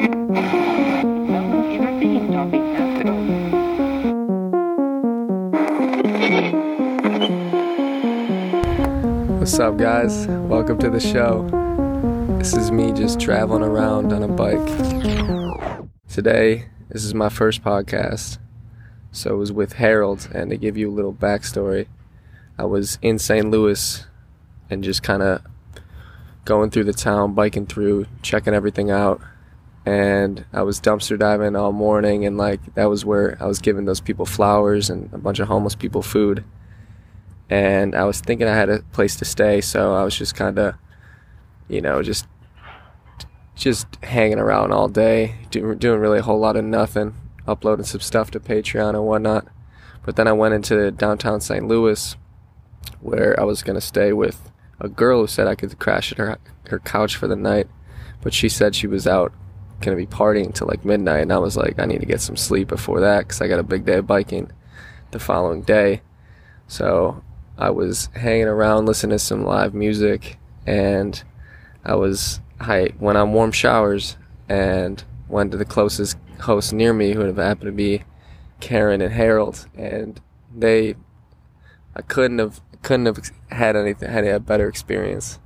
What's up, guys? Welcome to the show. This is me just traveling around on a bike. Today, this is my first podcast. So it was with Harold, and to give you a little backstory, I was in St. Louis and just kind of going through the town, biking through, checking everything out. And I was dumpster diving all morning, and like that was where I was giving those people flowers and a bunch of homeless people food and I was thinking I had a place to stay, so I was just kind of, you know, just just hanging around all day, do, doing really a whole lot of nothing, uploading some stuff to Patreon and whatnot. But then I went into downtown St. Louis, where I was gonna stay with a girl who said I could crash at her her couch for the night, but she said she was out gonna be partying till like midnight, and I was like, I need to get some sleep before that because I got a big day of biking the following day. So I was hanging around listening to some live music and I was I went on warm showers and went to the closest host near me who happened to be Karen and Harold and they I couldn't have couldn't have had anything had a better experience.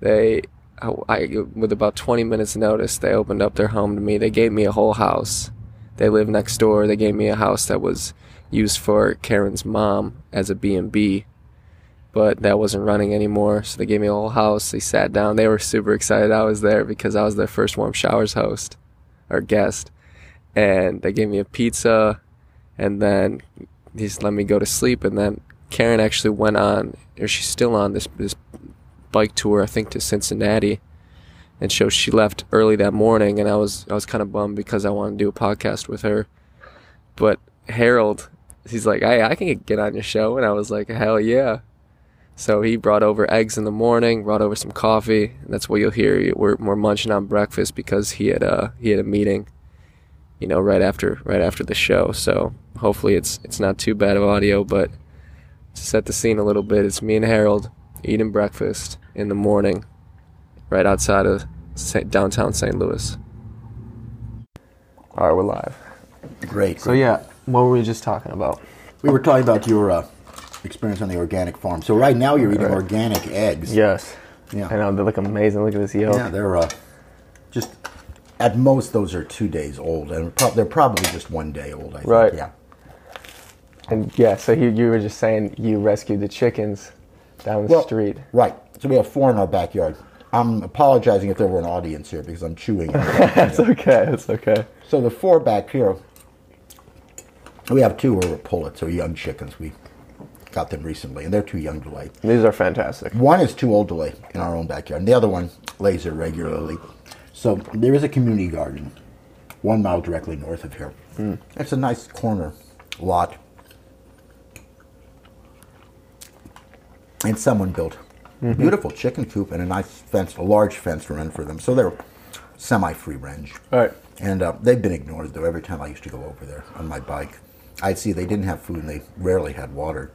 They I, with about 20 minutes notice they opened up their home to me. They gave me a whole house. They live next door. They gave me a house that was used for Karen's mom as a B&B but that wasn't running anymore. So they gave me a whole house. They sat down. They were super excited I was there because I was their first warm showers host or guest. And they gave me a pizza and then they just let me go to sleep. And then Karen actually went on, or she's still on this, this bike tour, I think to Cincinnati. And so she left early that morning and I was, I was kind of bummed because I wanted to do a podcast with her. But Harold, he's like, hey, I can get on your show. And I was like, hell yeah. So he brought over eggs in the morning, brought over some coffee, and that's what you'll hear. We're, we're munching on breakfast because he had a he had a meeting, you know, right after right after the show. So hopefully it's it's not too bad of audio, but to set the scene a little bit, it's me and Harold eating breakfast in the morning, right outside of downtown St. Louis. All right, we're live. Great. So yeah, what were we just talking about? we were talking about your uh, experience on the organic farm. So right now you're eating Right. organic eggs. Yes. Yeah. I know they look amazing. Look at this yolk. Yeah, they're uh, just at most those are two days old, and prob- they're probably just one day old. I think. Right. Yeah. And yeah, so you, you were just saying you rescued the chickens down the Well, street. Right. So we have four in our backyard. I'm apologizing if there were an audience here because I'm chewing. it's okay. It's okay. so the four back here, we have two who are pullets, so young chickens. We got them recently, and they're too young to lay. These are fantastic. One is too old to lay in our own backyard, and the other one lays irregularly. So there is a community garden, one mile directly north of here. Hmm. It's a nice corner lot, and someone built a beautiful chicken coop and a nice fence, a large fence run for them. So they're semi-free range. All right. And uh, they've been ignored though. Every time I used to go over there on my bike, I'd see they didn't have food and they rarely had water.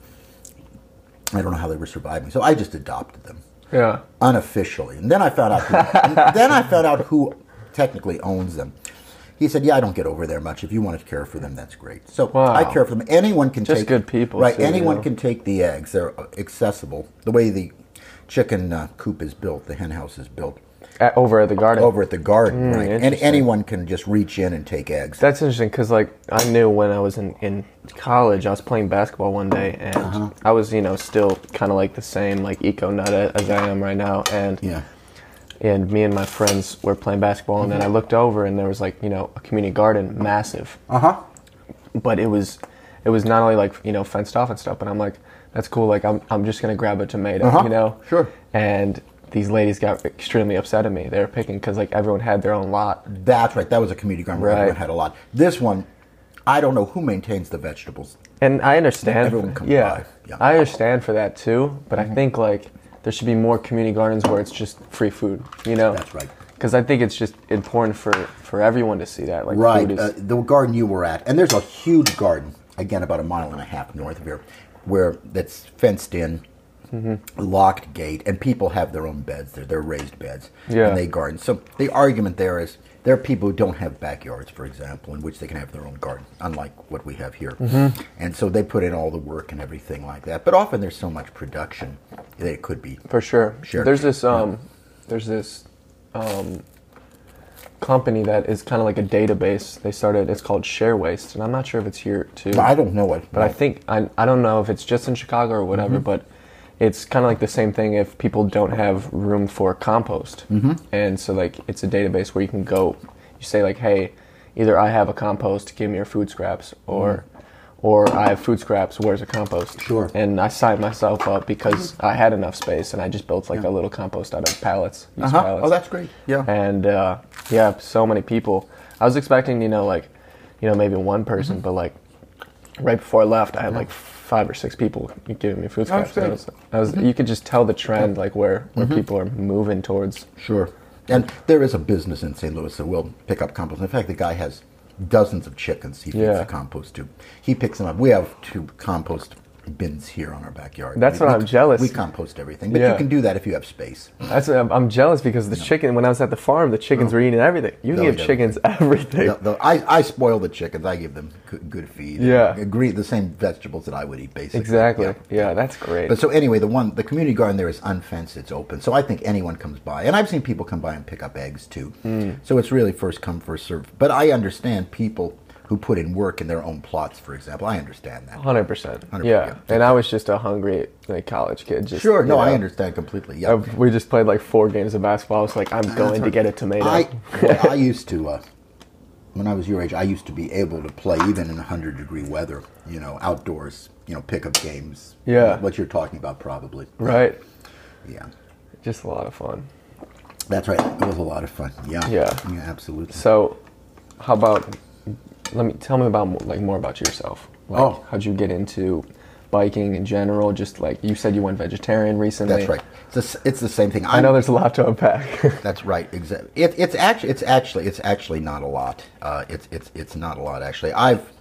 I don't know how they were surviving, so I just adopted them Yeah. unofficially. And then I found out. Who, and then I found out who technically owns them. He said, "Yeah, I don't get over there much. If you want to care for them, that's great." So Wow. I care for them. Anyone can Just take good people, right? too, you anyone know? can take the eggs. They're accessible. The way the chicken uh, coop is built, the hen house is built At, over at the garden. over at the garden, right? And Mm, anyone can just reach in and take eggs. That's interesting because, like, I knew when I was in, in college, I was playing basketball one day, and Uh-huh. I was, you know, still kind of like the same, like, eco nut as I am right now. And yeah. And me and my friends were playing basketball, and then I looked over, and there was like, you know, a community garden, massive, Uh huh. but it was, it was not only like, you know, fenced off and stuff, but I'm like, that's cool. Like, I'm, I'm just gonna grab a tomato, Uh-huh. you know? Sure. And these ladies got extremely upset at me. They were picking because like everyone had their own lot. That's right. That was a community garden Right. everyone had a lot. This one, I don't know who maintains the vegetables. And I understand. Everyone comes yeah, by, yeah. I understand for that too. But I think like there should be more community gardens where it's just free food. You know. That's right. Because I think it's just important for for everyone to see that. Like Right. food is. Uh, the garden you were at, and there's a huge garden, again, about a mile and a half north of here, where that's fenced in, Mm-hmm. locked gate, and people have their own beds there. They're raised beds. Yeah. And they garden. So the argument there is there are people who don't have backyards, for example, in which they can have their own garden, unlike what we have here. Mm-hmm. And so they put in all the work and everything like that. But often there's so much production that it could be. For sure. Sure. There's this um, there's this um, company that is kind of like a database. They started. It's called Share Waste, and I'm not sure if it's here too. I don't know it. But I think I, I don't know if it's just in Chicago or whatever, Mm-hmm. but it's kind of like the same thing if people don't have room for compost. Mm-hmm. And so like it's a database where you can go you say like hey, either I have a compost, give me your food scraps or or I have food scraps, where's a compost? Sure. And I signed myself up because I had enough space and I just built like a little compost out of pallets. Uh-huh. pallets. Oh, that's great. Yeah. And uh, yeah, so many people. I was expecting, you know, like, you know, maybe one person, Mm-hmm. but like, right before I left, I had like five or six people giving me food scraps. I was, I was, mm-hmm. You could just tell the trend, like where where mm-hmm. people are moving towards. Sure. And there is a business in St. Louis that will pick up compost. In fact, the guy has dozens of chickens he feeds Yeah. the compost to. He picks them up. We have two compost bins here on our backyard. That's We- what we- I'm jealous. We compost everything, but Yeah. you can do that if you have space. That's I'm, I'm jealous because the chicken. When I was at the farm, the chickens were eating everything. You They'll give chickens everything. The- I, I spoil the chickens. I give them good, good feed. Yeah. Agree the same vegetables that I would eat, basically. Exactly. Yeah. Yeah, that's great. But so anyway, the one the community garden there is unfenced. It's open, so I think anyone comes by, and I've seen people come by and pick up eggs too. Hmm. So it's really first come first serve. But I understand people who put in work in their own plots, for example. I understand that. Hundred percent. 100%, Yeah. yeah. And I was just a hungry like college kid. Just Sure, no, you I understand completely. Yeah, we just played like four games of basketball. I was like, I'm going to get a tomato. I boy, I used to uh, when I was your age. I used to be able to play even in hundred degree weather. You know, outdoors. You know, pickup games. Yeah. what you're talking about, probably. right. Yeah, Just a lot of fun. that's right. It was a lot of fun. Yeah, Yeah. yeah, absolutely. So, how about? Let me tell me about like more about yourself. Like, Oh. how'd you get into biking in general? Just like you said, you went vegetarian recently. That's right. It's, the it's the same thing. I know there's a lot to unpack. That's right. Exactly. It, it's actually it's actually it's actually not a lot. Uh, it's it's it's not a lot actually. I've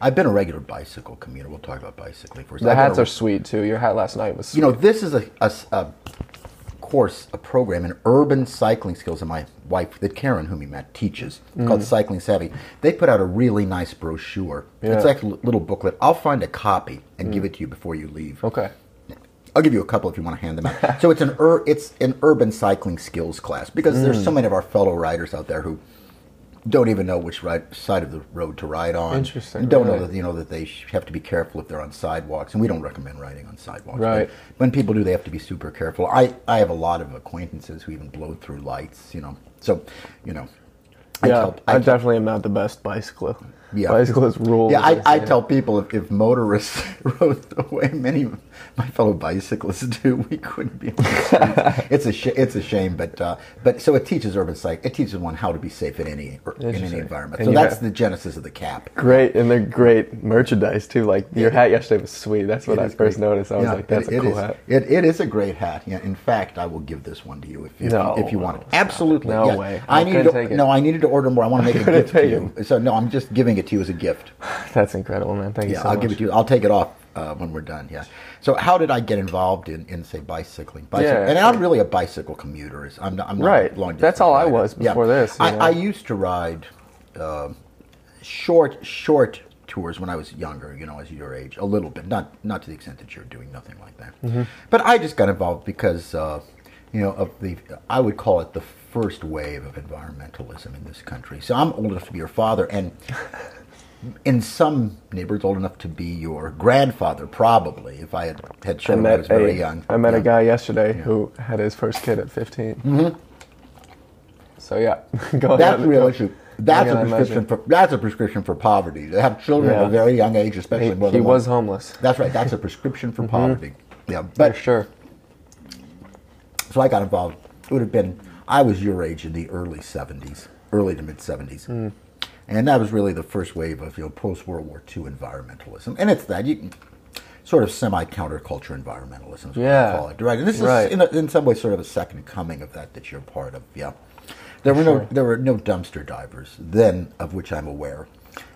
I've been a regular bicycle commuter. We'll talk about bicycling first. the I've hats a- are sweet too. Your hat last night was. You know, this is a, a a course, a program in urban cycling skills that my wife, that Karen, whom you met, teaches. It's called Cycling Savvy. They put out a really nice brochure. Yeah. It's like a little booklet. I'll find a copy and give it to you before you leave. okay. I'll give you a couple if you want to hand them out. so it's an ur- it's an urban cycling skills class because there's Mm. so many of our fellow riders out there who don't even know which right, side of the road to ride on. Interesting, And don't know that you know that they have to be careful if they're on sidewalks, and we don't recommend riding on sidewalks. Right. But when people do, they have to be super careful. I I have a lot of acquaintances who even blow through lights. You know, so you know. I yeah, tell- I, tell- definitely am not the best bicyclist. Yeah. Bicyclists rule. Yeah, I, I tell people if, if motorists rode the way many of my fellow bicyclists do, we couldn't be. It's a sh- it's a shame, but uh, but so it teaches urban psych. It teaches one how to be safe in any in any environment. And So that's have- the genesis of the cap. Great, and they're great merchandise too. Like your hat yesterday was sweet. That's what I first great. noticed. I was Yeah, like, "That's it- a it cool is. hat." It, it is a great hat. Yeah. In fact, I will give this one to you if, if, No, if you want it. Absolutely. no yeah. way. I I needed to, take it. no. I needed to order more. I want to make a gift to you. So no, I'm just giving it to you as a gift. That's incredible, man. Thank you Yeah, so I'll much. give it to you. I'll take it off uh, when we're done. Yeah. So how did I get involved in, in say bicycling? Yeah, and. I'm really a bicycle commuter. I'm not. I'm not Right. long That's all I was before this, you I. I used to ride uh, short short tours when I was younger. You know, as your age, a little bit. Not not to the extent that you're doing. Nothing like that. Mm-hmm. But I just got involved because. Uh, you know, of the, I would call it the first wave of environmentalism in this country. So I'm old enough to be your father, and in some neighborhoods old enough to be your grandfather, probably, if I had had children I met was very a, young. I met Yeah. a guy yesterday who had his first kid at 15. Mm-hmm. So yeah, go That's ahead. a real issue. That's a prescription imagine. for that's a prescription for poverty. To have children at a very young age, especially He, he was homeless. That's right. That's a prescription for poverty. Yeah, For but sure. so I got involved. It would have been I was your age in the early '70s, early to mid '70s, Hmm. and that was really the first wave of you know post World War II environmentalism. And it's that you can sort of semi counterculture environmentalism, is what Yeah. I call it. Right. And this Right. is in, a, in some ways sort of a second coming of that that you're part of. Yeah. There were no Sure. there were no dumpster divers then, of which I'm aware,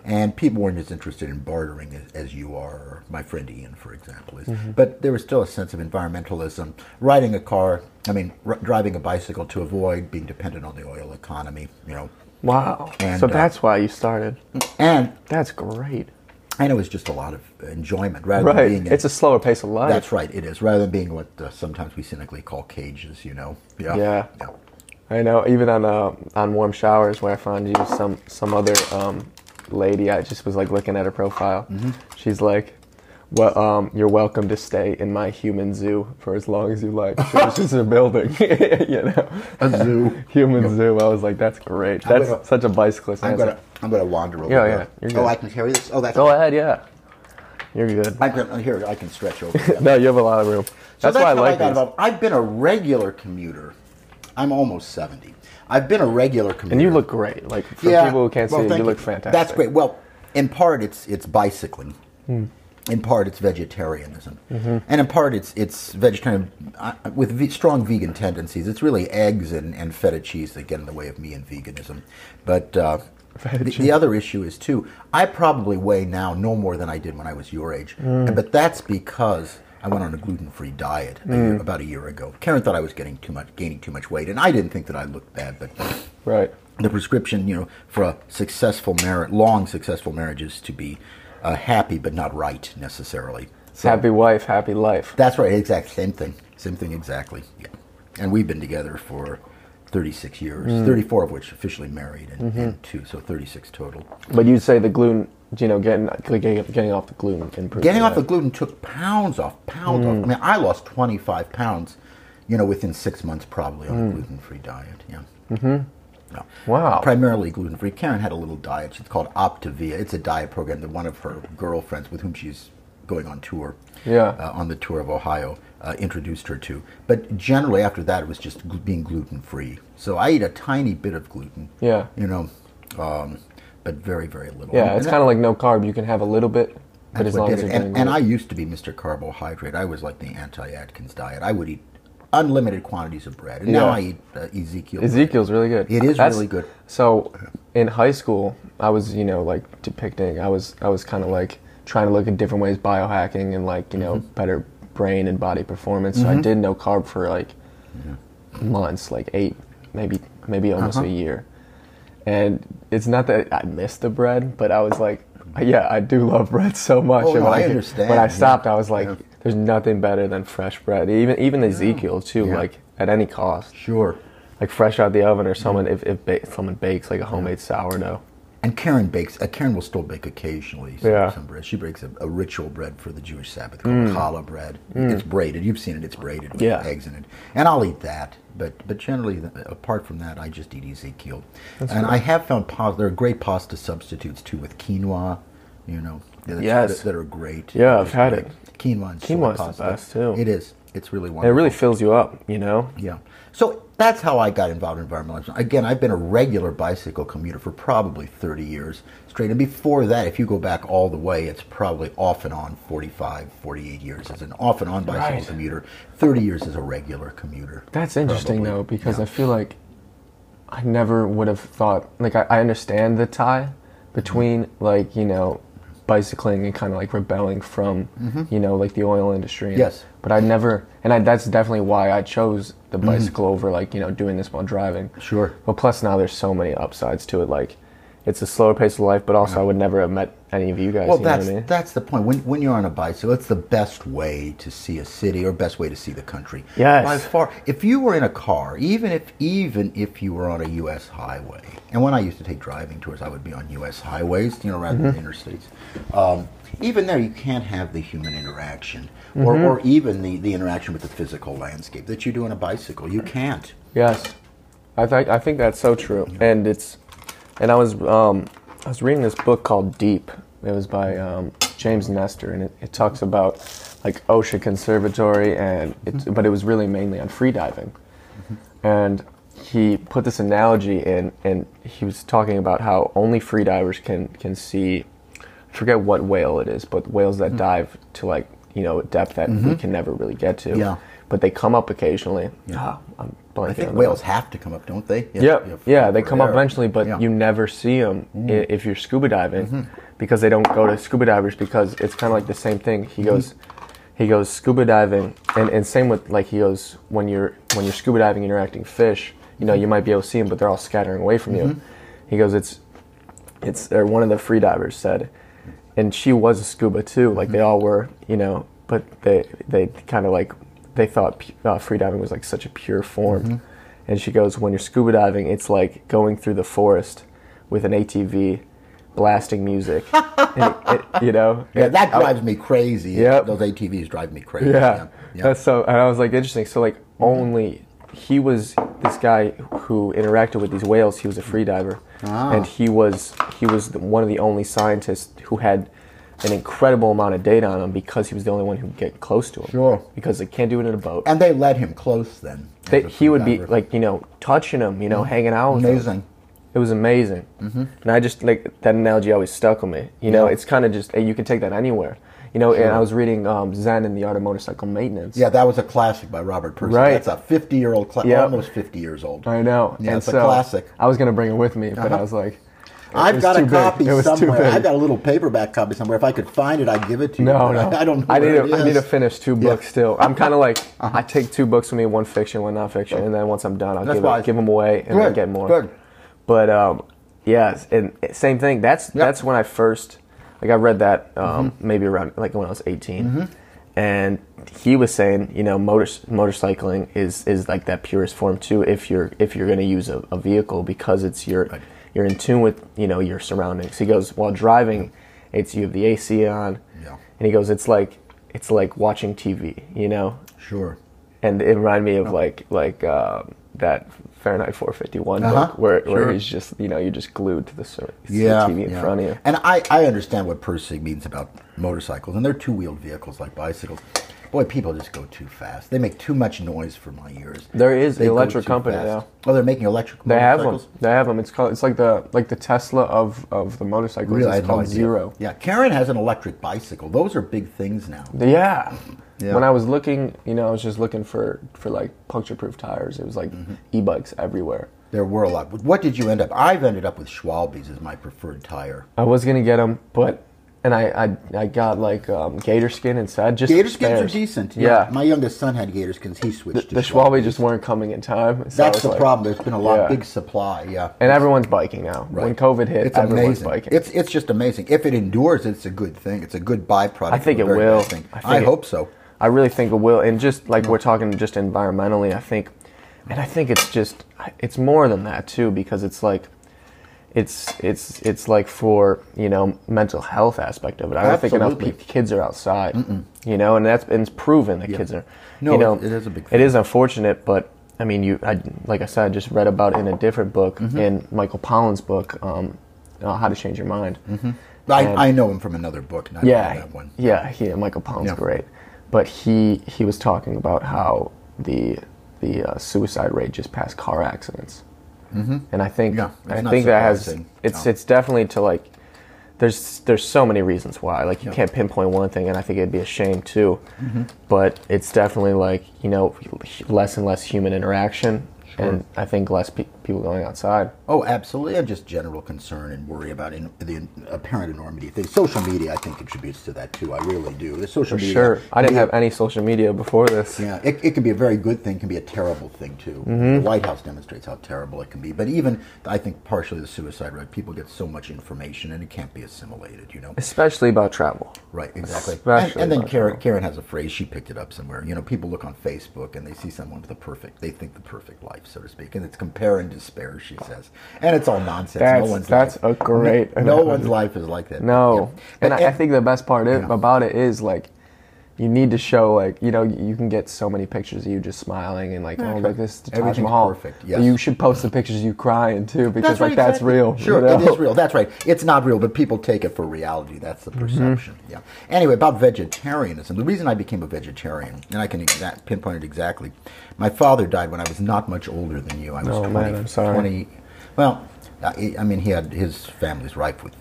and people weren't as interested in bartering as, as you are, or my friend Ian, for example, is. Mm-hmm. But there was still a sense of environmentalism. Riding a car, I mean, r- driving a bicycle to avoid being dependent on the oil economy. You know, Wow. And, so uh, that's why you started. and That's great. and it was just a lot of enjoyment rather Right. than being. in- It's a slower pace of life. that's right. It is rather than being what uh, sometimes we cynically call cages. You know. Yeah. Yeah. yeah. I know. Even on uh, on warm showers, where I found you, some some other um, lady, I just was like looking at her profile. Mm-hmm. She's like, "Well, um, you're welcome to stay in my human zoo for as long as you like." She was just a building, you know, A zoo. human zoo. I was like, "That's great. I'm That's gonna- such a bicyclist I'm answer." gonna I'm gonna wander over. Yeah, there. yeah, you're Oh. I can carry this. Oh, that's. Go ahead, yeah. You're good. I can, here, I can stretch over. that. No, you have a lot of room. So That's, why I like involved. I've been a regular commuter. I'm almost 70. I've been a regular commuter. And you look great. Like for people who can't well, see it, thank you look fantastic. That's great. Well, in part it's it's bicycling. Hmm. In part it's vegetarianism, Mm-hmm. and in part it's it's vegetarian uh, with ve- strong vegan tendencies. It's really eggs and, and feta cheese that get in the way of me and veganism. But uh, the, the other issue is too. I probably weigh now no more than I did when I was your age, Mm. but that's because I went on a gluten-free diet a Mm. year, about a year ago. Karen thought I was getting too much, gaining too much weight, and I didn't think that I looked bad, but right. the prescription, you know, for a successful marriage, long successful marriage is to be uh, happy but not right necessarily. So Happy wife, happy life. That's right. Exact same thing. Same thing exactly. Yeah. And we've been together for 36 years, Mm. 34 of which officially married, and, Mm-hmm. and two, so 36 total. But you'd say the gluten, you know, getting getting, getting off the gluten improved. Getting off the gluten took pounds off, pounds Mm. off. I mean, I lost 25 pounds, you know, within six months probably on Mm. a gluten-free diet. Yeah. Mm-hmm. No. Wow. Primarily gluten-free. Karen had a little diet. It's called Optavia. It's a diet program that one of her girlfriends, with whom she's going on tour, Yeah. uh, on the tour of Ohio, uh, introduced her to. But generally, after that, it was just gl- being gluten-free. So I eat a tiny bit of gluten. Yeah. You know, um, but very, very little. Yeah, it's kind of like no carb. You can have a little bit, but as long as you're and, and I used to be Mr. Carbohydrate. I was like the anti-Atkins diet. I would eat unlimited quantities of bread, and now I eat uh, Ezekiel. bread. Ezekiel's really good. It is really good. So, in high school, I was, you know, like depicting. I was, I was kind of like trying to look at different ways biohacking and like, you know, Mm-hmm. better brain and body performance. So I did no carb for like months, like eight, maybe, maybe almost Uh-huh. a year. And it's not that I missed the bread, but I was like, yeah, I do love bread so much. Oh, and when I I, understand, When I yeah. stopped, I was like, Yeah. there's nothing better than fresh bread. Even even Ezekiel too, Yeah. like at any cost Sure. like fresh out the oven, or mm-hmm. someone if, if ba- someone bakes like a homemade sourdough. And Karen bakes. Uh, Karen will still bake occasionally some, Yeah. some bread. She bakes a, a ritual bread for the Jewish Sabbath called challah bread. It's braided. You've seen it. It's braided with Mm. Yeah. eggs in it. And I'll eat that. But but generally, apart from that, I just eat Ezekiel. That's and I have found pasta. There are great pasta substitutes too with quinoa. You know. That, Yes. That, that are great. Yeah, I've had great. Quinoa and soy Quinoa's the pasta. best, too. It is. It's really And it really fills you up, you know. Yeah. So that's how I got involved in environmentalism. Again, I've been a regular bicycle commuter for probably 30 years straight. And before that, if you go back all the way, it's probably off and on 45, 48 years as an off and on bicycle Right. commuter, 30 years as a regular commuter. That's interesting Probably. though, because Yeah. I feel like I never would have thought. Like I, I understand the tie between like you know bicycling and kind of like rebelling from you know like the oil industry. and- Mm-hmm. Yes. But I never, and I, that's definitely why I chose the bicycle over like you know doing this while driving. Mm-hmm. Sure. But plus now there's so many upsides to it. Like it's a slower pace of life, but also I would never have met any of you guys. Well, you that's I mean? that's the point. When when you're on a bicycle, it's the best way to see a city or best way to see the country. Yes. By far, if you were in a car, even if even if you were on a U.S. highway, and when I used to take driving tours, I would be on U.S. highways, you know, rather Mm-hmm. than interstates. Um, even there, you can't have the human interaction, or, Mm-hmm. or even the, the interaction with the physical landscape that you do on a bicycle. You can't. Yes, I think I think that's so true, and it's, and I was um, I was reading this book called Deep. It was by um, James Nestor, and it, it talks about like OSHA Conservatory, and it, but it was really mainly on free diving, and he put this analogy in, and he was talking about how only free divers can can see, I forget what whale it is, but whales that dive to like you know a depth that we can never really get to. Yeah. But they come up occasionally. Ah, I'm blanking I think whales have to come up, don't they? Yeah, Yeah, yeah, they for come up eventually, but Yeah. you never see them mm-hmm. if you're scuba diving mm-hmm. because they don't go to scuba divers because it's kind of like the same thing. He goes, mm-hmm. he goes scuba diving, and, and same with like he goes when you're when you're scuba diving, interacting fish. You know, you might be able to see them, but they're all scattering away from you. He goes, it's it's or one of the free divers said, and she was a scuba too. Like they all were, you know, but they they kind of like they thought uh, free diving was like such a pure form. And she goes, when you're scuba diving, it's like going through the forest with an ATV, blasting music. and it, it- you know, Yeah, that I- drives me crazy. Yep. Those ATVs drive me crazy. yeah. yeah. That's so, and I was like, interesting. So, like, only he was this guy who interacted with these whales. He was a free diver, Ah. and he was he was the, one of the only scientists who had an incredible amount of data on him because he was the only one who could get close to him. Sure. Because they can't do it in a boat. And they let him close then. They, he would be like, you know, touching him, you know, hanging out with him. amazing. It was amazing, mm-hmm. and I just like that analogy always stuck with me. You know, Yeah. it's kind of just hey, you can take that anywhere. You know, and I was reading um, Zen and the Art of Motorcycle Maintenance. Yeah, that was a classic by Robert Pirsig. Right. That's a 50 year old, cla- Yep. almost 50 years old. I know. Yeah, and it's a classic. I was gonna bring it with me, but Uh-huh. I was like, I've got a copy It was too somewhere. I've got a little paperback copy somewhere. If I could find it, I'd give it to you. No, no. I, I don't know. I need to. it I need to finish two Yeah. Uh-huh. books still. I'm kind of like I take two books with me, one fiction, one nonfiction, and then once I'm done, I'll give, it, give them away and then Good, get more. good. But um, yes, and same thing. That's that's when I first like I read that um, Mm-hmm. maybe around like when I was 18, and he was saying you know motor motorcycling is is like that purest form too if you're if you're going to use a, a vehicle because it's your Right. You're in tune with you know your surroundings. He goes while driving, it's you have the AC on, Yeah. and he goes it's like it's like watching TV, you know, Sure. and it reminded me of like like um, that Fahrenheit 451 Uh-huh. book where, Sure. where he's just you know you're just glued to the, sur- Yeah, TV in yeah. front of you. And I, I understand what Pirsig means about motorcycles, and they're two wheeled vehicles like bicycles. Boy, people just go too fast. They make too much noise for my ears. There is They an electric company fast. now. Oh, they're making electric. They have them. They have them. It's called. It's like the like the Tesla of of the motorcycles. Really, it's no called idea. Zero. Yeah, Karen has an electric bicycle. Those are big things now. Yeah. Yeah. When I was looking, you know, I was just looking for for like puncture proof tires. It was like Mm-hmm. e-bikes everywhere. There were a lot. What did you end up? I've ended up with Schwalbe's as my preferred tire. I was gonna get them, but and I I, I got like um, gator skin instead. Just Gator skins spares. are decent. Yeah. My youngest son had gator skins. He switched the to Schwalbe just weren't coming in time. so That's the like- problem. There's been a lot Yeah. big supply. Yeah. And everyone's biking now. When COVID hit, it's everyone's amazing. biking. It's it's just amazing. If it endures, it's a good thing. It's a good byproduct. I think it will. thing. I I, think it- hope so. I really think it will. And just like we're talking just environmentally, I think, and I think it's just, it's more than that too, because it's like, it's it's it's like for you know mental health aspect of it. I don't think enough kids are outside, you know, and that's and it's proven that kids are. No, you know, it- it is a big It thing. is unfortunate, but I mean, you, I, like I said, I just read about it in a different book, Mm-hmm. in Michael Pollan's book, um, uh, How to Change Your Mind. I, And- I know him from another book. Not yeah, that one. yeah, he, Michael Pollan's Yeah. great, but he he was talking about how the the uh, suicide rate just passed car accidents, mm-hmm. and I think Yeah, I think that has it's No. it's definitely to like there's there's so many reasons why like you can't pinpoint one thing, and I think it'd be a shame too, Mm-hmm. but it's definitely like you know less and less human interaction, and I think less pe- people going outside. Oh, absolutely. And just general concern and worry about in, the apparent enormity of things. Social media, I think, contributes to that too. I really do. The social For media. sure, I didn't have any social media before this. Yeah, it, it can be a very good thing, can be a terrible thing too. Mm-hmm. The White House demonstrates how terrible it can be. But even, I think, partially the suicide rate, people get so much information and it can't be assimilated, you know? Especially about travel. Right, exactly. And, Especially and then about Karen, travel. Karen has a phrase, she picked it up somewhere. You know, people look on Facebook and they see someone with the perfect, they think the perfect life, so to speak. And it's compare and despair, she says. And it's all nonsense. That's- no one's that's life, a great No, no one's life is like that. No, Yeah. and, I, I think the best part Yeah. about it is like you need to show like you know you can get so many pictures of you just smiling and like oh sure. like this is Taj Everything's Mahal. perfect, But yes. You should post the pictures of you crying too because like right, that's exactly. real. Sure, you know? it is real. That's right. It's not real, but people take it for reality. That's Mm-hmm. the perception. Yeah. Anyway, about vegetarianism. The reason I became a vegetarian, and I can exact, pinpoint it exactly. My father died when I was not much older than you. I was Oh, 20, man, I'm sorry. 20 Well, I, mean, he had his family's rife with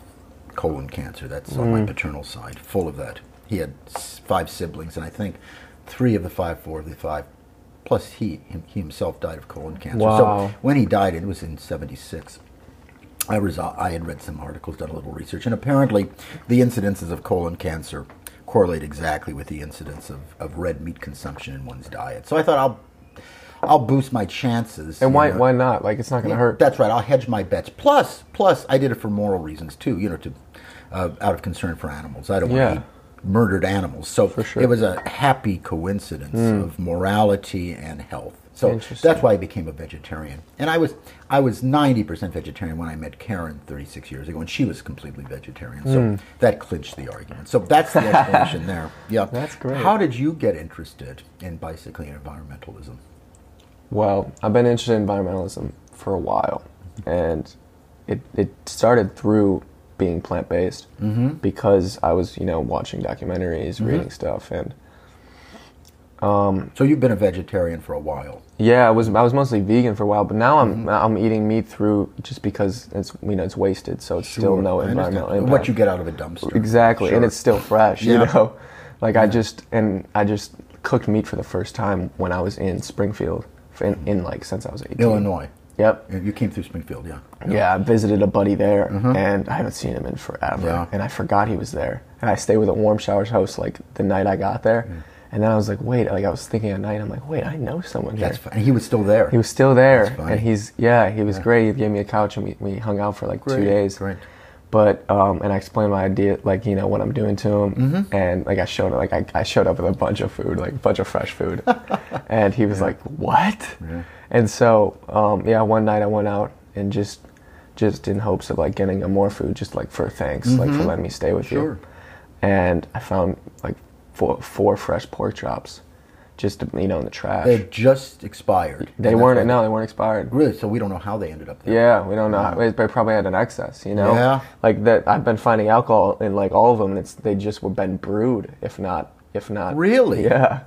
colon cancer. That's on Mm. my paternal side, full of that. He had five siblings, and I think three of the five, four of the five, plus he, him, he himself died of colon cancer. Wow. So when he died, it was in '76. I, resol- I had read some articles, done a little research, and apparently the incidences of colon cancer correlate exactly with the incidence of, of red meat consumption in one's diet. So I thought I'll I'll boost my chances. And why know. why not? Like it's not going to hurt. That's right. I'll hedge my bets. Plus, plus, I did it for moral reasons too. You know, to uh, out of concern for animals. I don't Yeah. want to eat murdered animals. So sure. It was a happy coincidence of morality and health. So that's why I became a vegetarian. And I was I was ninety percent vegetarian when I met Karen thirty six years ago, and she was completely vegetarian. So Hmm. that clinched the argument. So that's the explanation there. Yeah, That's great. How did you get interested in bicycling and environmentalism? Well, I've been interested in environmentalism for a while, and it it started through being plant based Mm-hmm. because I was you know watching documentaries, reading stuff, and So you've been a vegetarian for a while. yeah, I was I was mostly vegan for a while, but now I'm Mm-hmm. I'm eating meat through just because it's you know it's wasted, so it's still no environmental impact. What you get out of a dumpster. Exactly, and it's still fresh. Yeah. You know, like I just and I just cooked meat for the first time when I was in Springfield, in, in like since I was eighteen. Illinois. Yep. You came through Springfield, yeah. Yeah, I visited a buddy there, and I haven't seen him in forever. Mm-hmm. Yeah. And I forgot he was there. And I stayed with a warm showers host like the night I got there, Mm. and then I was like, wait, like I was thinking at night, I'm like, wait, I know someone here. That's fine. And he was still there. He was still there, and he's yeah, he was great. He gave me a couch, and we, we hung out for like two days. great. But um, and I explained my idea, like you know what I'm doing to him, Mm-hmm. and like I showed like I, I showed up with a bunch of food, like a bunch of fresh food, and he was like, "What?" And so um, yeah, one night I went out and just just in hopes of like getting him more food, just like for thanks, like for letting me stay with Mm-hmm. Sure. you. And I found like four four fresh pork chops, just you know in the trash. They just expired. They weren't no, they weren't expired. Really? So we don't know how they ended up there. Yeah, we don't know. They they probably had an excess, you know. Yeah. Like that, I've been finding alcohol in like all of them. It's they just were been brewed, if not, if not. Really? Yeah,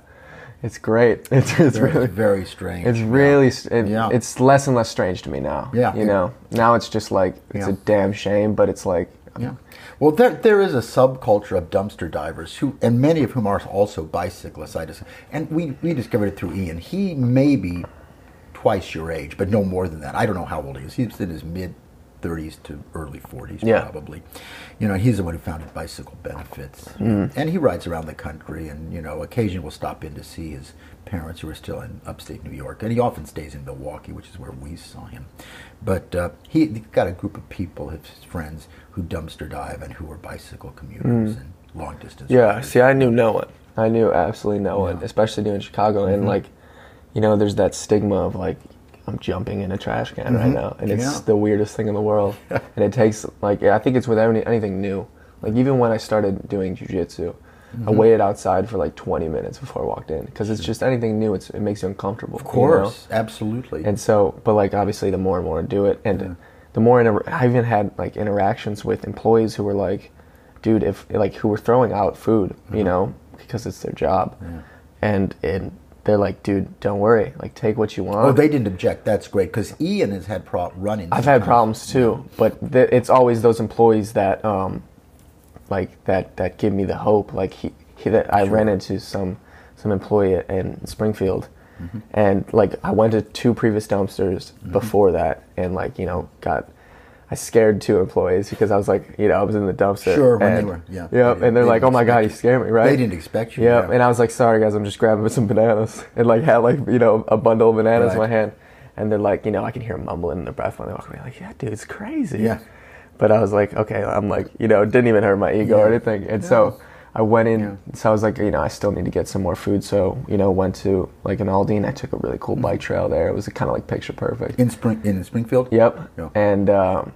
it's great. It's it's Very, really very strange. it's really s- it, Yeah. it's less and less strange to me now. Yeah. you know. Now it's just like it's Yeah. a damn shame, but it's like Yeah. Well, there, there is a subculture of dumpster divers who, and many of whom are also bicyclists. I just, and we, we discovered it through Ian. He may be twice your age, but no more than that. I don't know how old he is. He's in his mid 30s to early 40s, Yeah. probably. You know, he's the one who founded Bicycle Benefits. Mm. And he rides around the country and, you know, occasionally will stop in to see his parents who are still in upstate New York. And he often stays in Milwaukee, which is where we saw him. But uh, he, he's got a group of people, his friends, who dumpster dive and who are bicycle commuters and long distance Mm. Yeah, riders. see, I knew no one. I knew absolutely no one, Yeah. Mm-hmm. especially doing Chicago. And like, you know, there's that stigma of like, I'm jumping in a trash can right now, and it's Mm-hmm. Yeah. the weirdest thing in the world. and it takes like, I think it's with any, anything new. Like even when I started doing jujitsu, I Mm-hmm. waited outside for like 20 minutes before I walked in because it's just anything new. It's, it makes you uncomfortable. Of course, absolutely. And so, but like obviously, the more and more I do it, and the more inter- I even had like interactions with employees who were like, "Dude, if like who were throwing out food, you know, because it's their job," and and they're like, "Dude, don't worry, like take what you want." oh, they didn't object. That's great because Ian has had pro- run-ins. I've had problems too, but th- it's always those employees that um, like that that give me the hope. Like he, he that I ran into some some employee in Springfield, Mm-hmm. and like I went to two previous dumpsters before that, and like you know got. I scared two employees because I was like, you know, I was in the dumpster. Sure, when they were- yeah. Yep, They and they're didn't like, "Oh my god, you you. scared me!" Right? They didn't expect you, Yep, yeah. and I was like, "Sorry guys, I'm just grabbing some bananas," and like had like you know a bundle of bananas in my hand, and they're like, you know, I can hear them mumbling in their breath when they walk away. Like, yeah, dude, it's crazy. Yeah. But I was like, okay, I'm like, you know, it didn't even hurt my ego or anything. And so I went in, Yeah. so I was like, you know, I still need to get some more food. So, you know, went to like an Aldi and I took a really cool bike trail there. It was kind of like picture perfect. in Spring in Springfield. Yep. Yeah. And um,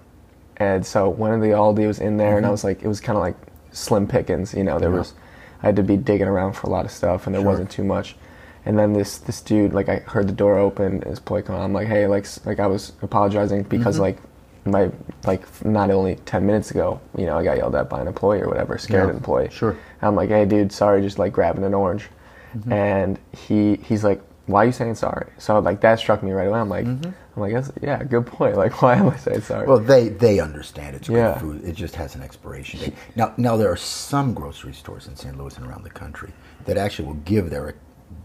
and so one of the Aldi was in there, and Mm-hmm. I was like, it was kind of like slim pickings. You know, there was, I had to be digging around for a lot of stuff, and there Sure. wasn't too much. And then this this dude, like, I heard the door open. His boy on. I'm like, hey, like, like I was apologizing because Mm-hmm. like my like not only ten minutes ago, you know, I got yelled at by an employee or whatever, scared Yeah, employee. sure. And I'm like, hey, dude, sorry, just like grabbing an orange. Mm-hmm. And he he's like, why are you saying sorry? So like that struck me right away. I'm like, Mm-hmm. I'm like, that's, yeah, good point. Like, why am I saying sorry? Well, they they understand it's good Yeah. food. It just has an expiration date. Now, now there are some grocery stores in St. Louis and around the country that actually will give their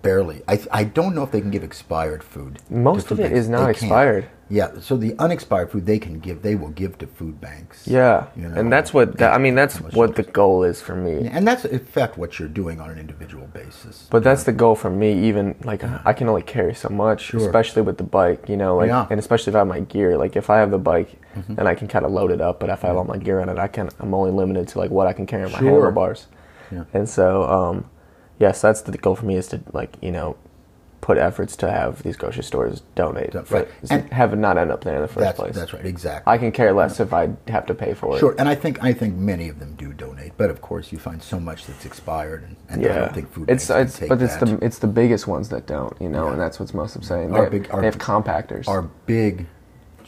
barely. I I don't know if they can give expired food. Most of it banks. is not They can't. expired. Yeah, so the unexpired food they can give, they will give to food banks. Yeah, You know, and that's what that, I mean. That's what the goal is for me. And that's in fact what you're doing on an individual basis. But that's the goal for me. Even like I can only carry so much, Sure. especially with the bike. You know, like Yeah. and especially if I have my gear. Like if I have the bike, then I can kind of load it up. But if I have all my gear on it, I can. I'm only limited to like what I can carry on my Sure. handlebars. Yeah. And so, um, yes, that's the goal for me is to like you know put efforts to have these grocery stores donate, for- And- have it not end up there in the first that's place. that's right, exactly. I can care less if I have to pay for it. Sure, and I think I think many of them do donate, but of course you find so much that's expired, and, and I don't think food it's it's but it's that. the it's the biggest ones that don't, you know, Yeah. and that's what's most upsetting. Our They, big- our- they have compactors. Our big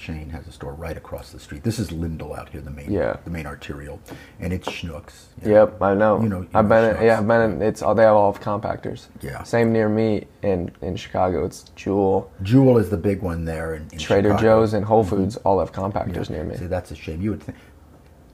chain has a store right across the street. This is Lindell out here, the main Yeah. the main arterial, and it's Schnucks. you know. Yep, I know. You know- you I've know been. in, yeah, I've been. In, it's all they have all of compactors. Yeah. Same near me in in Chicago. It's Jewel, Jewel is the big one there, in, in Trader Chicago. Joe's, and Whole mm-hmm. Foods all have compactors near me. See, that's a shame. You would think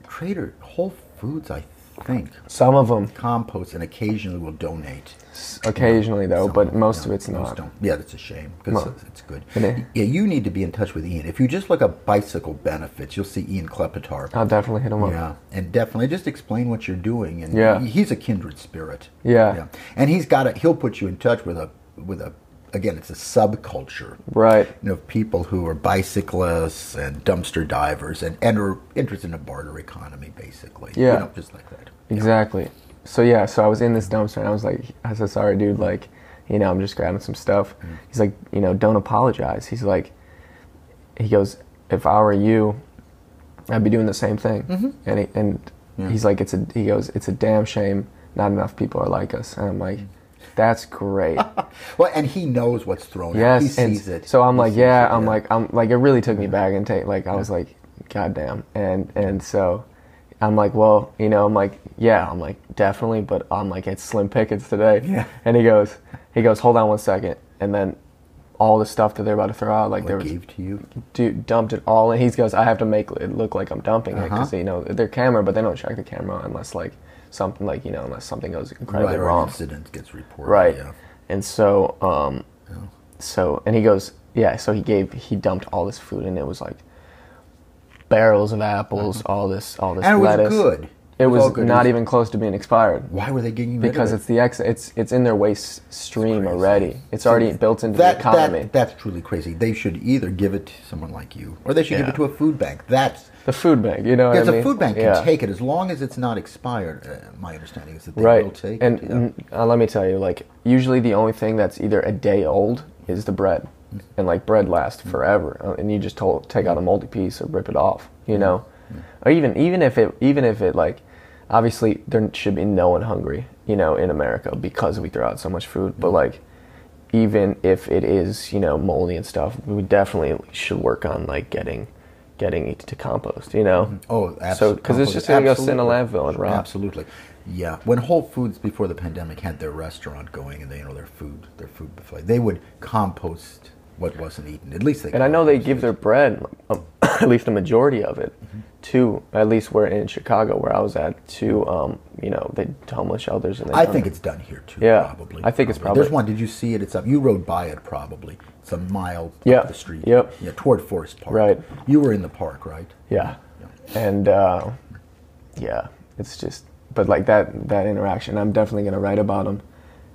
Trader Whole Foods, I think, Some of them, compost and occasionally will donate. Occasionally though, Some but most yeah, of it's most not. don't. Yeah, that's a shame because it's, good. It- yeah, you need to be in touch with Ian. If you just look up bicycle benefits, you'll see Ian Klepetar. I'll definitely hit them up. Yeah, and definitely just explain what you're doing. And Yeah. he's a kindred spirit. Yeah. and he's got a. He'll put you in touch with a with a. Again, it's a subculture. Right. You know, people who are bicyclists and dumpster divers and, and are interested in a barter economy, basically. Yeah. You know, just like that. Exactly. So yeah, so I was in this dumpster and I was like, I said, sorry, dude, like, you know, I'm just grabbing some stuff. Mm. He's like, you know, don't apologize. He's like, he goes, if I were you, I'd be doing the same thing. And he, and Mm-hmm. Yeah. he's like, it's a, he goes, it's a damn shame not enough people are like us. And I'm like, Mm. that's great. Well, and he knows what's thrown yes. out. He sees it. So I'm He like, yeah, it, I'm like, I'm like, it really took me back and take, like, I was like, God damn. And, and so I'm like, well, you know, I'm like, yeah, I'm like, definitely, but I'm like, it's slim pickings today. Yeah. And he goes, he goes, hold on one second. And then all the stuff that they're about to throw out, like, there what was, gave to you. dude, dumped it all and He goes, I have to make it look like I'm dumping it Uh-huh. because, you know, they're camera, but they don't check the camera unless, like, something, like, you know, unless something goes incredibly Right, wrong. incident gets reported. Right. Yeah. And so, um, so, and he goes, yeah. So he gave, he dumped all this food, and it was like barrels of apples, all this, all this. And it was good. It was, all good. not even close to being expired Why were they getting rid because of it? it's the ex, it's it's in their waste stream already. It's already built into that, the economy. That, that's truly crazy. They should either give it to someone like you, or they should give Yeah. it to a food bank. That's the food bank, you know, what because I a mean? food bank can Yeah. take it as long as it's not expired. Uh, my understanding is that they right. will take and it. yeah. mm, uh, let me tell you, like usually the only thing that's either a day old is the bread. And like bread lasts mm-hmm. forever, uh, and you just told, take out a moldy piece or rip it off, you know, mm-hmm. or even even if it even if it like, obviously there should be no one hungry, you know, in America because we throw out so much food, but mm-hmm. like. Even if it is, you know, moldy and stuff, we definitely should work on like getting, getting it to compost. You know, Oh, absolutely So, because it's just gonna go sit in a landfill and rot. Absolutely. Yeah. When Whole Foods before the pandemic had their restaurant going and they, you know, their food, their food buffet, they would compost what wasn't eaten. At least they. And I know they give it. their bread, um, at least a majority of it, to at least where in Chicago where I was at to um, you know the homeless shelters and I think it's done here too. Yeah, probably. I think it's probably. There's one. Did you see it? It's up. You rode by it probably. It's a mile Yeah, up the street. yep. Yeah, toward Forest Park. Right. You were in the park, right? yeah, and uh, yeah, it's just but like that that interaction, I'm definitely gonna write about them,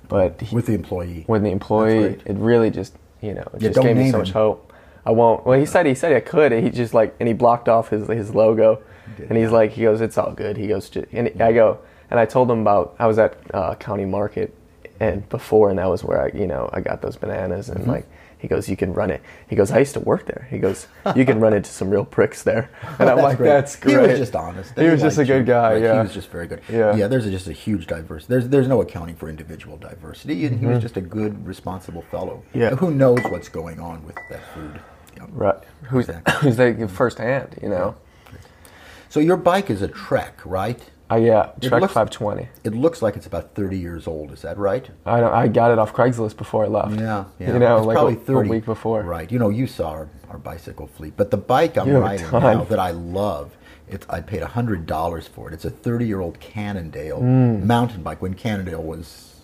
but he, With the employee. with the employee, That's it really just you know it Yeah, just gave me so much hope. I won't. Well, he said he said I could. He just like and he blocked off his his logo, and he's like he goes it's all good. He goes and I go and I told him about I was at uh, County Market and before and that was where I you know I got those bananas Mm-hmm. and like he goes you can run it. He goes I used to work there. He goes you can run into some real pricks there. And I'm like great. that's great. He was just honest. He was just a good guy. Like, yeah. He was just very good. Yeah. Yeah. There's a, just a huge diversity. There's there's no accounting for individual diversity, and he was just a good, responsible fellow. Mm-hmm. Yeah. Who knows what's going on with that food? Yeah. right. Who's Exactly. who's there firsthand? You know. So your bike is a Trek, right? Uh, yeah. It Trek looks- 520. It looks like it's about 30 years old. Is that right? I don't, I got it off Craigslist before I left. Yeah, yeah. You know, It's like probably a, 30. a week before. Right. You know, you saw our, our bicycle fleet, but the bike I'm You riding now that I love, it's I paid hundred dollars for it. It's a 30 year old Cannondale Mm. mountain bike when Cannondale was,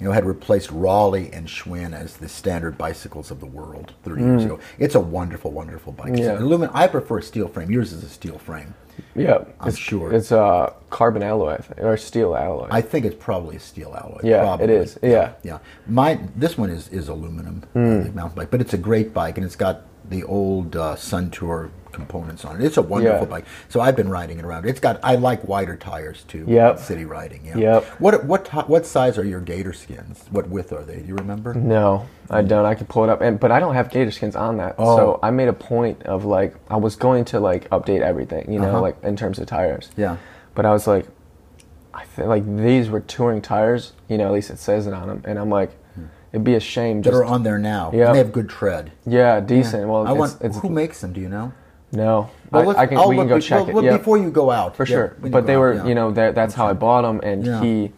you know, had replaced Raleigh and Schwinn as the standard bicycles of the world 30 years ago. It's a wonderful, wonderful bike. Mm. Yeah. Aluminum. I prefer a steel frame. Yours is a steel frame. Yeah, I'm it's, sure. it's uh, carbon alloy I think, or steel alloy. I think it's probably a steel alloy. Yeah, probably. it is. Yeah. yeah. Mine, this one is is aluminum Hmm. mountain bike, but it's a great bike, and it's got the old uh, Sun Tour components on it. It's a wonderful Yeah. bike. So I've been riding it around. It's got. I like wider tires too. Yep. City riding. Yeah. Yep. What what what size are your gator skins? What width are they? Do you remember? No, I don't. I can pull it up, and but I don't have gator skins on that. Oh. So I made a point of like I was going to like update everything, you know, Uh-huh. like in terms of tires. Yeah. But I was like, I feel like these were touring tires, you know. At least it says it on them, and I'm like, it'd be a shame. That Just, are on there now. Yeah. And they have good tread. yeah, decent. Well, I it's, want. it's who makes them? Do you know? no. Well, I, I can. I'll we can look go be- check well, it. Yeah. Before you go out. For sure. you But they out, were, yeah. you know, that, that's how I bought them. And Yeah. he,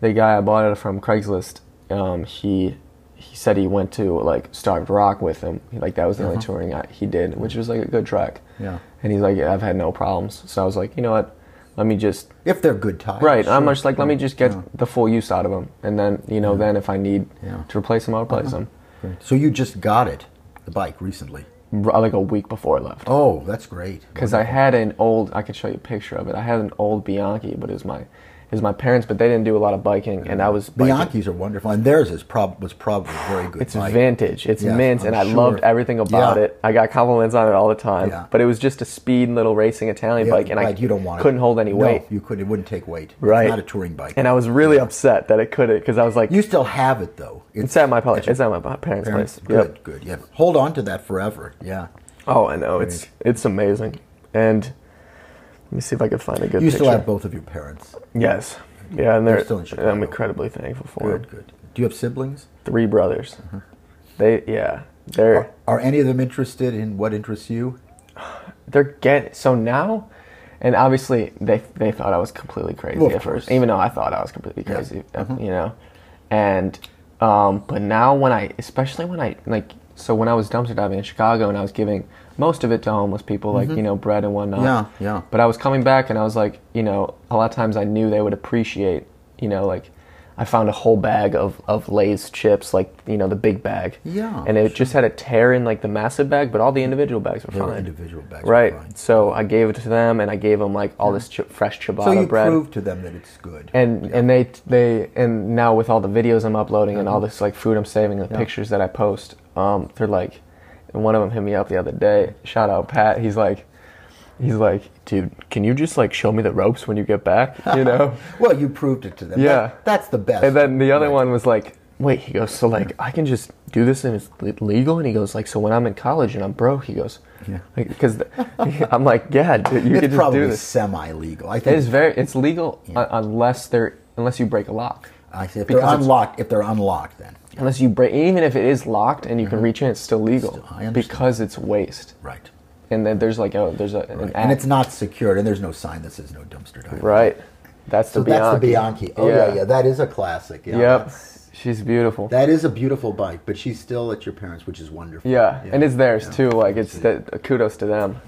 the guy I bought it from Craigslist, um, he he said he went to like Starved Rock with him. Like that was the only touring I, he did, which was like a good track. Uh-huh. Yeah. And he's like, I've had no problems. So I was like, you know what? Let me just If they're good tires. right. I'm just like, let me just get Yeah. the full use out of them, and then you know, then if I need Yeah. Uh-huh. to replace them, I'll replace them. Great. So you just got it, the bike recently. Like a week before I left. Oh, that's great. because I had an old. I could show you a picture of it. I had an old Bianchi, but it was my, it was my parents, but they didn't do a lot of biking, and I was biking. Bianchis are wonderful, and theirs is prob- was probably very good. It's bike. vintage. It's Yeah, mint, I'm and I sure. loved everything about Yeah. it. I got compliments on it all the time. Yeah. But it was just a speed little racing Italian Yeah, bike, and right, I you don't want it. couldn't hold any No, weight. You could. It wouldn't take weight. Right. It's not a touring bike. And I was really upset that it couldn't, because I was like, you still have it though. it's at my place. It's at my parents' parents. place. Good, Yep. good. Yeah. Hold on to that forever. Yeah. Oh, I know. It's it's amazing. And me see if I can find a good You picture. still have both of your parents. Yes. Yeah, and they're, still in Chicago. I'm incredibly thankful for it. Good, them. good. Do you have siblings? Three brothers. Uh-huh. They yeah. They're Are, are any of them interested in what interests you? they're get so now and obviously they they thought I was completely crazy Well, of at first course. even though I thought I was completely crazy uh, Mhm. you know and um but now when I especially when I like so when I was dumpster diving in Chicago and I was giving most of it to homeless people like you know bread and whatnot Mm-hmm. Yeah, yeah. but I was coming back and I was like you know a lot of times I knew they would appreciate you know like I found a whole bag of, of Lay's chips, like you know the big bag. Yeah, And it just had a tear in like the massive bag, but all the individual bags were They were fine. individual bags. were Right. So I gave it to them, and I gave them like all this ch- fresh ciabatta So you bread. proved to them that it's good. and and they they and now with all the videos I'm uploading and all Uh-huh. this like food I'm saving, the pictures that I post, um, they're like, and one of them hit me up the other day. Shout out Pat. He's like, he's like, dude, can you just like show me the ropes when you get back? You know. well, you proved it to them. Yeah. That- that's the best. And then the other Right. one was like, wait, he goes, so like I can just do this and it's legal? And he goes, like, so when I'm in college and I'm broke, he goes, Yeah. because I'm like, yeah, dude, you it's just probably do this. semi-legal. I think is very, it's legal un- unless they're, unless you break a lock. I see. If because they're unlocked, if they're unlocked, then Unless you break, even if it is locked and you can reach in, it's still legal Mm-hmm. Still- because it's waste. right. And then there's like, a, there's a, Right. act. And it's not secured, and there's no sign that says no dumpster diving. right. That's the So that's the Bianchi. Bianchi. Oh yeah. yeah, that is a classic. Yeah, Yep. She's beautiful. That is a beautiful bike, but she's still at your parents', which is wonderful. yeah. and it's theirs Yeah. too. Like it's the, kudos to them.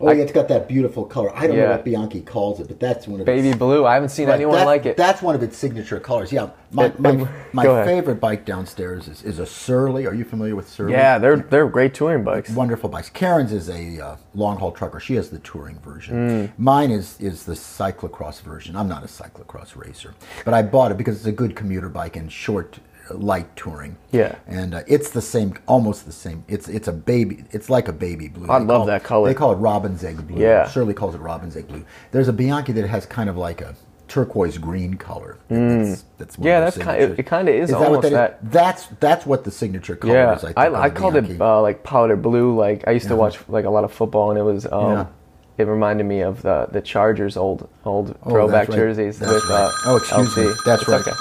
Oh, yeah, it's got that beautiful color. I don't know what Bianchi calls it, but that's one of the Baby its, blue. I haven't seen Right, anyone that- like it. That's one of its signature colors. Yeah, my It- my, it- my favorite bike downstairs is, is a Surly. Are you familiar with Surly? yeah, they're they're great touring bikes. wonderful bikes. Karen's is a uh, long haul trucker. She has the touring version. Mm. Mine is is the cyclocross version. I'm not a cyclocross racer, but I bought it because it's a good commuter bike and short, light touring. Yeah. and uh, it's the same, almost the same. It's it's a baby. It's like a baby blue. I They love that color. They call it robin's egg blue. Yeah. Surly calls it robin's egg blue. There's a Bianchi that has kind of like a turquoise green color. That's, that's Mm. Yeah, of that's kind- signatures. it kinda is that what almost that is? that. That's that's what the signature color Yeah, is. I, think, I, I called it uh, like powder blue. Like I used to watch like a lot of football, and it was um, Yeah. it reminded me of the the Chargers old old Oh, throwback right. jerseys That's with right. uh, oh, excuse LC. me. That's It's right. okay.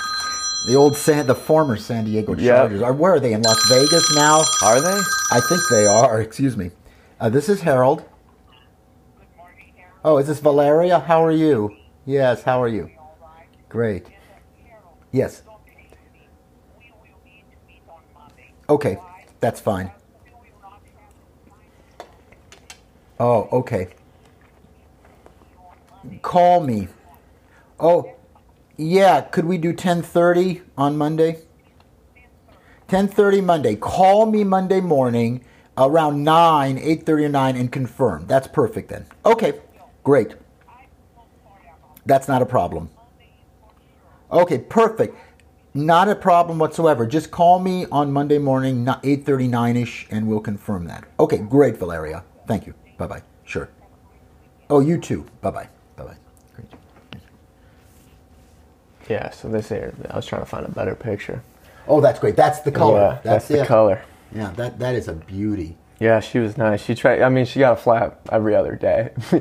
The old San, the former San Diego Yep. Chargers. Are where are they in Las Vegas now? Are they? I think they are. Excuse me. Uh, this is Harold. Oh, is this Valeria? How are you? Yes. How are you? Great. Yes. Okay, that's fine. Oh, okay. Call me. Oh, Yeah, could we do 10:30 on Monday? 10:30 Monday. Call me Monday morning around 9, 8:30 or 9 and confirm. That's perfect then. Okay. Great. That's not a problem. Okay, perfect. Not a problem whatsoever. Just call me on Monday morning, 8:39ish and we'll confirm that. Okay, great, Valeria. Thank you. Bye-bye. Sure. Oh, you too. Bye-bye. Bye-bye. Great. Yeah, so this here, I was trying to find a better picture. Oh, that's great. That's the color. Yeah, that's, the it. color. Yeah, that that is a beauty. Yeah, she was nice. She tried. I mean, she got a flat every other day,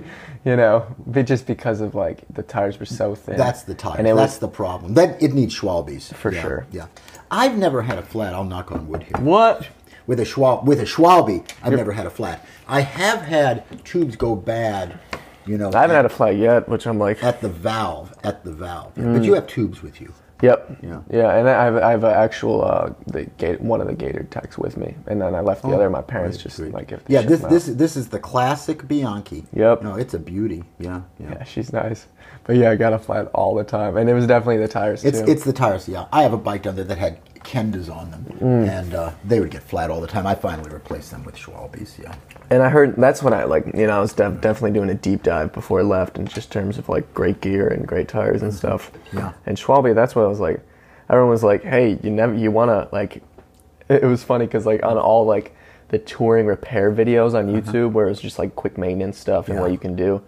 you know, but just because of like the tires were so thin. That's the tire. And it That's was the problem. That it needs Schwalbe's For Yeah, sure. Yeah, I've never had a flat. I'll knock on wood here. what? With a Schwab, with a Schwalbe, I've never had a flat. I have had tubes go bad. You know, I haven't at, had a flat yet, which I'm like, at the valve, at the valve. Mm. But you have tubes with you. yep, Yeah. yeah. And I have I have an actual uh, the gate one of the gator techs with me, and then I left the other. My parents Great, just great. like if Yeah, this this this is the classic Bianchi. Yep. No, it's a beauty. Yeah, yeah. Yeah, she's nice, but yeah, I got a flat all the time, and it was definitely the tires It's too. it's the tires. Yeah, I have a bike down there that had Kendas on them, Mm. and uh, they would get flat all the time. I finally replaced them with Schwalbe's. Yeah. And I heard that's when I like you know I was def- definitely doing a deep dive before I left in just terms of like great gear and great tires and stuff. Yeah. And Schwalbe, that's what I was like. Everyone was like, "Hey, you never you want to like." It was funny because like on all like the touring repair videos on YouTube where it was just like quick maintenance stuff and Uh-huh. Yeah. what you can do,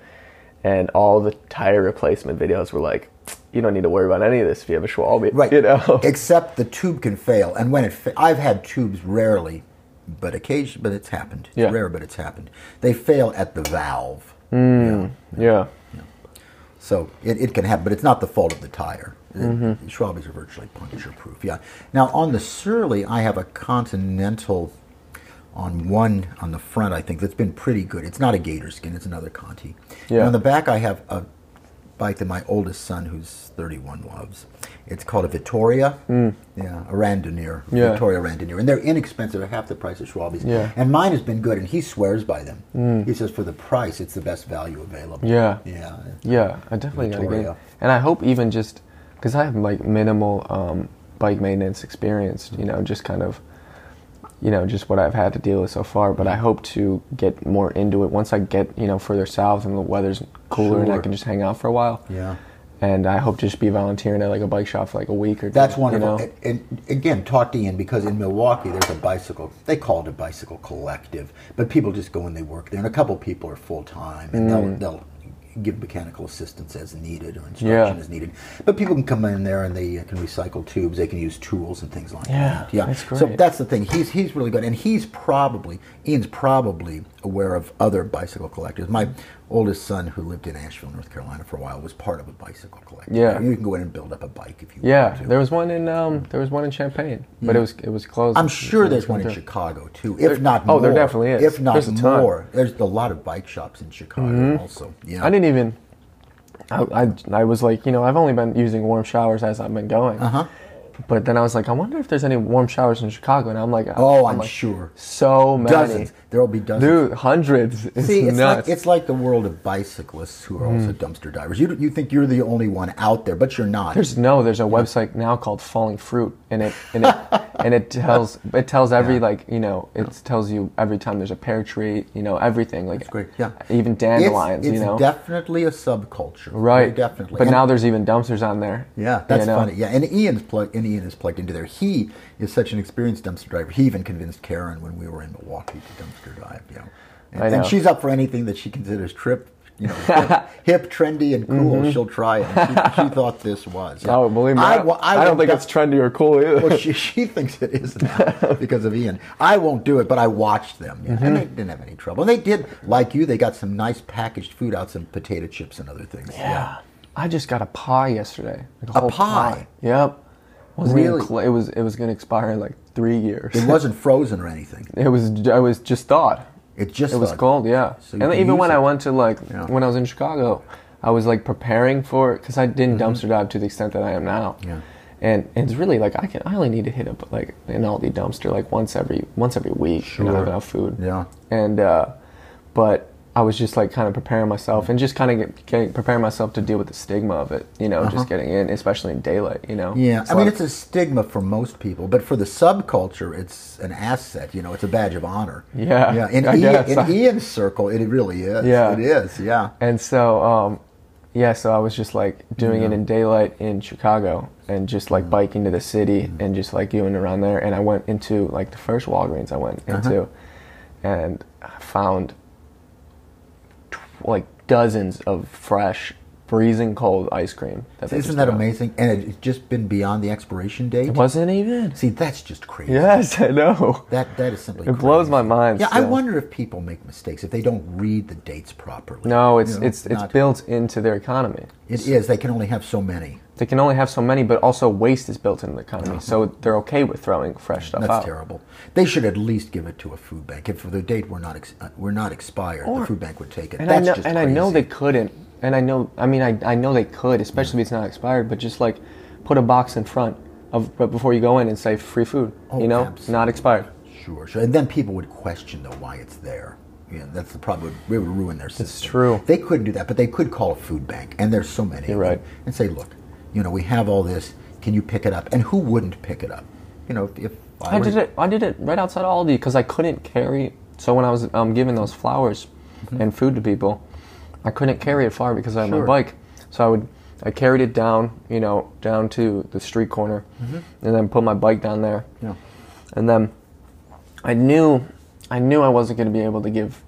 and all the tire replacement videos were like, "You don't need to worry about any of this if you have a Schwalbe." Right. You know. Except the tube can fail, and when it, fa- I've had tubes rarely, but occasion, but it's happened. It's Yeah. rare, but it's happened. They fail at the valve. Mm. yeah. So it, it can happen, but it's not the fault of the tire. Mm-hmm. Schwalbe's are virtually puncture proof. Yeah. Now on the Surly, I have a Continental on one on the front. I think that's been pretty good. It's not a gator skin; it's another Conti. Yeah. And on the back, I have a bike that my oldest son, who's 31, loves. It's called a Vittoria. Yeah, a Randonneur. Mm. Yeah. Vittoria Randonneur, and they're inexpensive, at half the price of Schwalbe's. Yeah. And mine has been good, and he swears by them. He says for the price, it's the best value available. Mm. Yeah. Yeah. Yeah, I definitely gotta get it. And I hope even just because I have like minimal um, bike maintenance experience, you know, just kind of, you know, just what I've had to deal with so far. But I hope to get more into it once I get, you know, further south and the weather's cooler and I can just hang out for a while. Yeah. And I hope to just be volunteering at like a bike shop for like a week or two. That's you wonderful. know? And, and again, talk to Ian because in Milwaukee there's a bicycle. They call it a bicycle collective, but people just go and they work there, and a couple people are full time, and Mm. they'll they'll give mechanical assistance as needed or instruction Yeah. as needed. But people can come in there and they uh, can recycle tubes. They can use tools and things like Yeah, that. Yeah, that's So that's the thing. He's he's really good, and he's probably Ian's probably aware of other bicycle collectives. My oldest son, who lived in Asheville, North Carolina, for a while, was part of a bicycle collective. Yeah. you can go in and build up a bike if you Yeah, want to. there was one in um, there was one in Champaign, but it was it was closed. I'm sure there's one in. Chicago too, if not more. oh, there definitely is. If not There's. Mm-hmm. more, there's a lot of bike shops in Chicago also. Yeah, I didn't even. I, I, I was like, you know, I've only been using warm showers as I've been going. Uh huh. But then I was like, I wonder if there's any warm showers in Chicago. And I'm like, Oh, I'm like, sure. So many. Dozens. There will be dozens. Dude, hundreds. It's See, it's nuts. like it's like the world of bicyclists who are hmm. also dumpster divers. You you think you're the only one out there, but you're not. There's no. There's a website now called Falling Fruit, and it and it and it tells it tells every Yeah. like you know it tells you every time there's a pear tree, you know everything like That's great. Yeah, even dandelions, It's, it's you know definitely a subculture. right Very definitely. But And- now there's even dumpsters on there. Yeah, that's you know? funny. Yeah, and Ian's plugged. And Ian is plugged into there. He is such an experienced dumpster driver. He even convinced Karen when we were in Milwaukee to dumpster dive. You know, and, I and she's up for anything that she considers trip. You know, hip, trendy, and cool. She'll try it. She, she thought this was. Yeah. Mm-hmm. Oh, believe me, I, don't think it's trendy or cool either. well, she, she thinks it is now because of Ian. I won't do it, but I watched them, yeah, Mm-hmm. and they didn't have any trouble. And they did, like you, they got some nice packaged food out, some potato chips and other things. Yeah. I just got a pie yesterday. Like A whole pie? Yep. Wasn't Really? cl- it was it was gonna expire in like three years. It wasn't frozen or anything. It was I was just thawed. It just It was cold, yeah. So and even when it. I went to like Yeah. when I was in Chicago, I was like preparing for it because I didn't dumpster dive to the extent that I am now. Mm-hmm. Yeah. And, and it's really like I can I only need to hit up like an Aldi dumpster like once every once every week. You know, I Sure. have enough food. Yeah. And uh, but I was just like kind of preparing myself and just kind of get, getting, preparing myself to deal with the stigma of it, you know, just getting in, especially in daylight, you know. Uh-huh. Yeah, It's I mean, it's a stigma for most people, but for the subculture, it's an asset. You know, it's a badge of honor. Yeah, yeah. In, I Ian, in Ian's circle, it really is. Yeah. it is. Yeah. And so, um, yeah, so I was just like doing it in daylight in Chicago and just like biking to the city and just like going around there. And I went into like the first Walgreens I went into and I found like dozens of fresh, freezing cold ice cream. That Isn't that amazing? And it's just been beyond the expiration date. It wasn't even. See, that's just crazy. Yes, I know. That that is simply. It blows my mind. Yeah, I wonder if people make mistakes if they don't read the dates properly. No, it's You know, it's it's not- built into their economy. It is. They can only have so many. They can only have so many, but also waste is built into the economy, so they're okay with throwing fresh stuff Uh-huh. That's out. terrible. They should at least give it to a food bank. If the date were not ex- uh, were not expired, Or- the food bank would take it. And That's I know, just and I know they couldn't, and I know, I mean, I, I know they could, especially if it's not expired. But just like put a box in front of but before you go in and say free food, Oh, you know, absolutely. not expired. Sure, sure. And then people would question though why it's there. Yeah, that's the problem. It would ruin their system. true. They couldn't do that, but they could call a food bank, and there's so many. You're right. And say, look, you know, we have all this. Can you pick it up? And who wouldn't pick it up? You know, if, if I were- did it. I did it right outside Aldi because I couldn't carry. So when I was um, giving those flowers and food to people, I couldn't carry it far because I had Mm-hmm. Sure. my bike. So I would, I carried it down, you know, down to the street corner, and then put my bike down there, Mm-hmm. Yeah. and then I knew, I knew I wasn't going to be able to give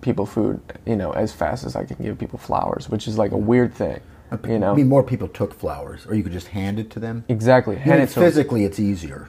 people food, you know, as fast as I can give people flowers, which is like a weird thing, you know. I mean, more people took flowers, or you could just hand it to them. exactly. You Hand mean, it physically, it's easier.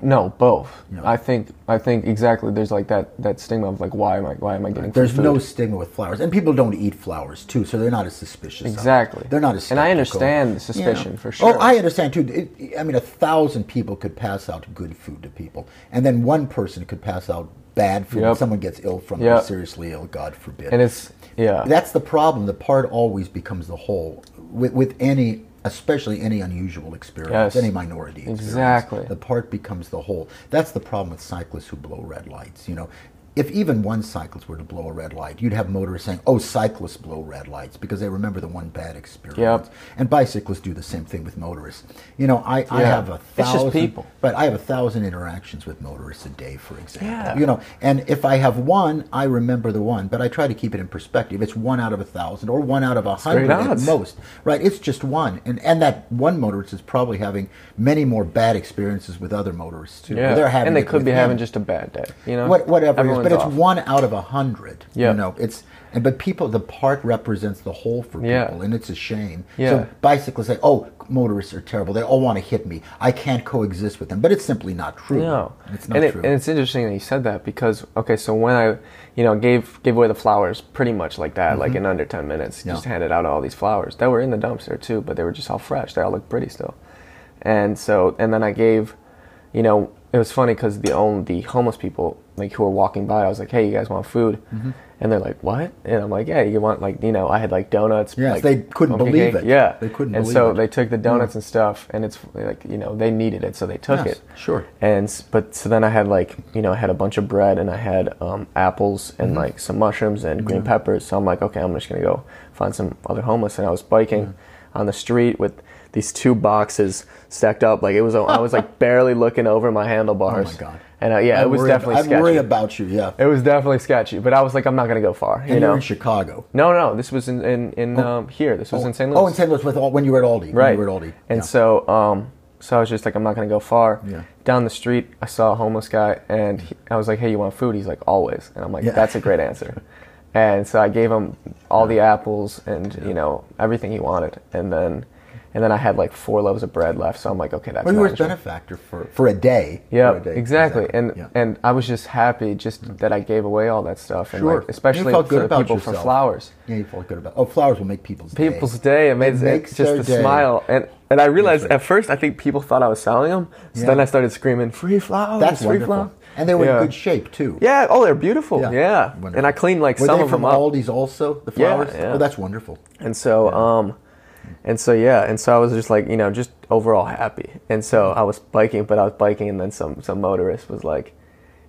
No, both. No. I think I think exactly. There's like that that stigma of like why am I why am I getting free There's food? no stigma with flowers, and people don't eat flowers too, so they're not as suspicious. Exactly. they're not as. And I understand the suspicion, for oh, sure. Oh, I understand too. It, I mean, a thousand people could pass out good food to people, and then one person could pass out bad food. Yep. Someone gets ill from it, Yep. or seriously ill, God forbid. and it's yeah. That's the problem. The part always becomes the whole with, with any, especially any unusual experience, Yes. any minority experience. Exactly. The part becomes the whole. That's the problem with cyclists who blow red lights. You know, if even one cyclist were to blow a red light, you'd have motorists saying, "Oh, cyclists blow red lights" because they remember the one bad experience. Yep. And bicyclists do the same thing with motorists. You know, I, I have a It's just thousand. people. But I have a thousand interactions with motorists a day, for example. Yeah. You know, and if I have one, I remember the one, but I try to keep it in perspective. It's one out of a thousand or one out of a hundred at most. Right? It's just one. And and that one motorist is probably having many more bad experiences with other motorists too. yeah. They're having and they could be having just a bad day. You know. What, whatever but it's off. one out of a hundred. Yeah. You know, it's and but people the part represents the whole for Yeah. people and it's a shame. Yeah. So bicyclists say, Oh, motorists are terrible. They all want to hit me. I can't coexist with them. But it's simply not true. No, It's not and, it, true. and it's interesting that you said that because okay, so when I, you know, gave gave away the flowers pretty much like that, like in under ten minutes, Mm-hmm. Yeah. just handed out all these flowers that were in the dumpster too, but they were just all fresh. They all looked pretty still, and so and then I gave, you know, it was funny because the only the homeless people like who were walking by, I was like, hey, you guys want food? Mm-hmm. And they're like, what? And I'm like, yeah, you want like, you know, I had like donuts. Yes, like, they couldn't believe cake. it. Yeah, They couldn't And so it. they took the donuts and stuff, and it's like, you know, they needed it, so they took Yes, it. sure. And but so then I had like you know I had a bunch of bread and I had um, apples Mm-hmm. and like some mushrooms and green peppers. So I'm like, okay, I'm just gonna go find some other homeless. And I was biking on the street with these two boxes stacked up. Like it was, I was like barely looking over my handlebars. Oh my God. And uh, yeah, I it was worry- definitely I sketchy. worry about you, yeah. it was definitely sketchy. But I was like, I'm not gonna go far. And you know. in Chicago. no, no, this was in in, in um, here. This was in St. Louis. Oh, in St. Louis with all, when you were at Aldi. when Right. you were at Aldi. And yeah. so, um, so I was just like, I'm not gonna go far. Yeah. Down the street, I saw a homeless guy, and he, I was like, Hey, you want food? He's like, Always. And I'm like, Yeah. That's a great answer. and so I gave him all the apples and you know everything he wanted, and then, and then I had like four loaves of bread left. So I'm like, okay, that's well, you were his benefactor for, for a day. Yeah, exactly. And Yeah. and I was just happy just that I gave away all that stuff, and Sure. like especially for good the about people for flowers. Yeah, you felt good about. Oh, flowers will make people's day. people's day. It made It it just the day. smile, and and I realized right. at first I think people thought I was selling them. So Yeah. then I started screaming, "Free flowers! That's free wonderful. flowers!" And they were yeah. in good shape too. Yeah. Oh, they're beautiful. Yeah. Wonderful. And I cleaned like were some they of from them up. Aldi's also the flowers? yeah. Oh, that's wonderful. And so, um, and so yeah, and so I was just like, you know, just overall happy. And so I was biking, but I was biking, and then some some motorist was like,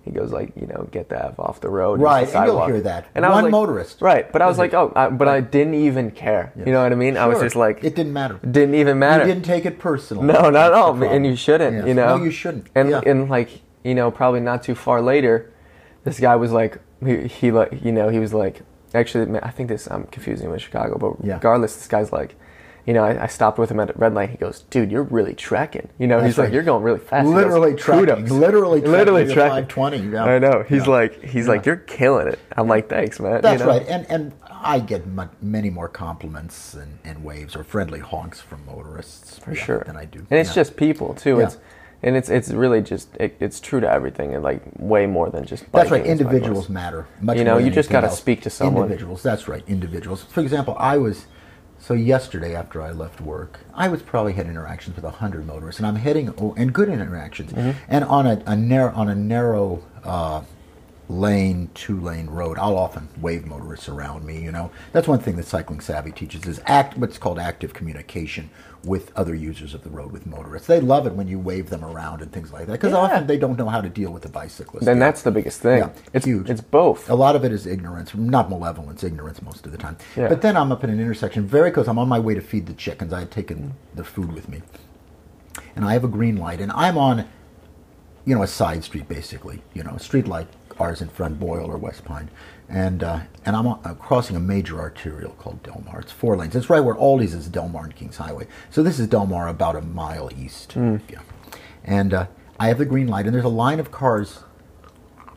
He goes like, you know, get the f off the road. Right, the and you'll hear that. I was One like- motorist. Right, but I was like, oh, I, but I didn't even care. You know what I mean? I was just like, it didn't matter. didn't even matter. You didn't take it personally. No, not at all. And you shouldn't, Yes. you know? No, you shouldn't. And Yeah. and like, you know, probably not too far later, this guy was like, he, he like, you know, he was like, actually, I think this I'm confusing with Chicago, but Yeah. regardless, this guy's like, you know, I, I stopped with him at a red light. He goes, dude, you're really trekking. You know, That's he's like, you're going really fast. He goes, Literally trekking. Literally trekking literally to trekking. 520, yeah. I know. He's Yeah. like, he's like, you're killing it. I'm like, thanks, man. That's you know? right, and and I get many more compliments and, and waves or friendly honks from motorists for yeah, sure. than I do. And it's just people too. Yeah. It's and it's it's really just it, it's true to everything and like way more than just. That's right. Individuals matter. Much You know, you just gotta speak to someone. Individuals. That's right. Individuals. For example, I was so yesterday after I left work, I was probably had interactions with hundred motorists, and I'm heading oh, and good interactions, Mm-hmm. and on a, a narrow on a narrow. Uh, lane two lane road i'll often wave motorists around me you know that's one thing that cycling savvy teaches is act what's called active communication with other users of the road with motorists they love it when you wave them around and things like that because Yeah. often they don't know how to deal with the bicyclist Then Yeah. that's the biggest thing. Yeah, it's huge. It's both. A lot of it is ignorance, not malevolence, ignorance most of the time. Yeah. But then I'm up at an intersection, very close. I'm on my way to feed the chickens. I had taken the food with me, and I have a green light, and I'm on, you know, a side street basically. You know, a street light, ours in front, Boyle or West Pine, and uh, and I'm, I'm crossing a major arterial called Delmar. It's four lanes. It's right where Aldi's is Delmar and Kings Highway. So this is Delmar, about a mile east. Yeah, and uh, I have the green light, and there's a line of cars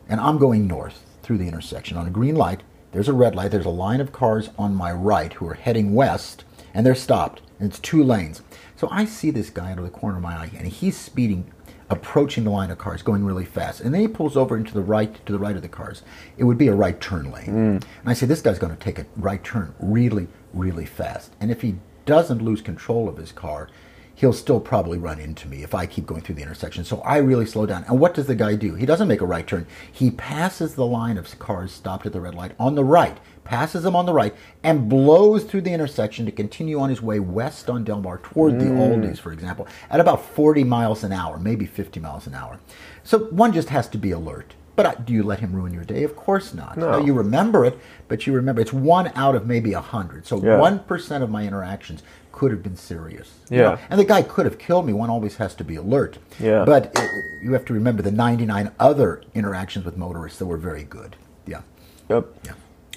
and I'm going north through the intersection on a green light. There's a red light. There's a line of cars on my right who are heading west, and they're stopped. And it's two lanes. So I see this guy out of the corner of my eye, and he's speeding, approaching the line of cars, going really fast. And then he pulls over into the right, to the right of the cars. It would be a right turn lane. Mm. And I say, this guy's going to take a right turn really, really fast. And if he doesn't lose control of his car, he'll still probably run into me if I keep going through the intersection. So I really slow down. And what does the guy do? He doesn't make a right turn. He passes the line of cars stopped at the red light on the right, passes him on the right, and blows through the intersection to continue on his way west on Delmar toward the Aldi's, for example, at about 40 miles an hour, maybe 50 miles an hour. So one just has to be alert. But uh, do you let him ruin your day? Of course not. No. You remember it, but you remember it's one out of maybe a hundred. So one percent of my interactions could have been serious. you Yeah. know? And the guy could have killed me. One always has to be alert. Yeah. But it, you have to remember the 99 other interactions with motorists that were very good. Yeah. Yep. Yeah.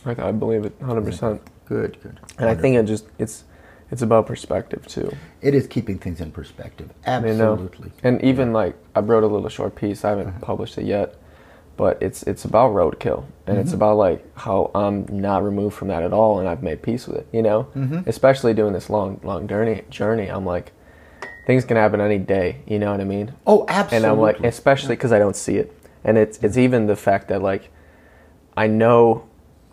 I, I believe it 100. percent Good, good. And I think it just it's it's about perspective too. it is keeping things in perspective. You know? Absolutely. And even like I wrote a little short piece. I haven't Uh-huh. published it yet, but it's it's about roadkill and Mm-hmm. it's about like how I'm not removed from that at all, and I've made peace with it. You know, Mm-hmm. especially doing this long long journey. Journey, I'm like, things can happen any day. You know what I mean? Oh, absolutely. And. I'm like, especially because I don't see it, and it's it's even the fact that like, I know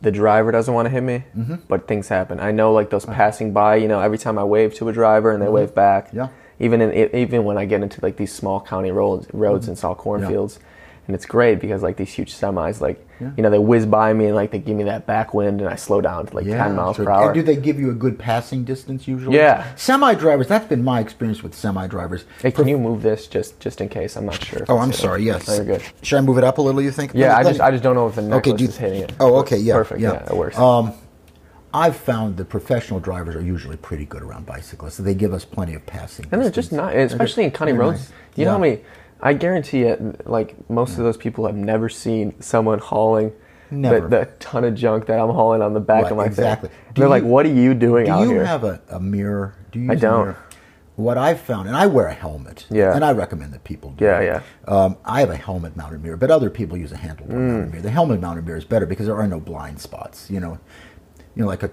the driver doesn't want to hit me, Mm-hmm. but things happen. I know like those passing by. You know, every time I wave to a driver and they wave back. Mm-hmm. Yeah. Even in even when I get into like these small county roads roads and saw cornfields, and it's great because like these huge semis, like Yeah. you know, they whiz by me and like they give me that back wind, and I slow down to like yeah, ten miles sure. per hour. And do they give you a good passing distance usually? Yeah. Semi drivers, that's been my experience with semi drivers. Hey, can you move this just just in case? I'm not sure. Oh, I'm sorry. Yes. No, you're good. Should I move it up a little? You think? Yeah, Let I me- just I just don't know if the necklace do you- is hitting it. Oh, okay, yeah, perfect. yeah. Yeah, it works. Um, I've found that professional drivers are usually pretty good around bicyclists. So They give us plenty of passing. and they're just not, especially in county roads. nice. You know how many? I guarantee it. Like most of those people have never seen someone hauling Never. The, the ton of junk that I'm hauling on the back Right, of my exactly. thing. Do They're like, "What are you doing Do out you here?" have a, a mirror? Do you? I don't. mirror? What I've found, and I wear a helmet. Yeah. And I recommend that people do. Yeah, yeah. Um, I have a helmet mounted mirror, but other people use a handlebar Mm. mounted mirror. The helmet mounted mirror is better because there are no blind spots. You know, you know, like a,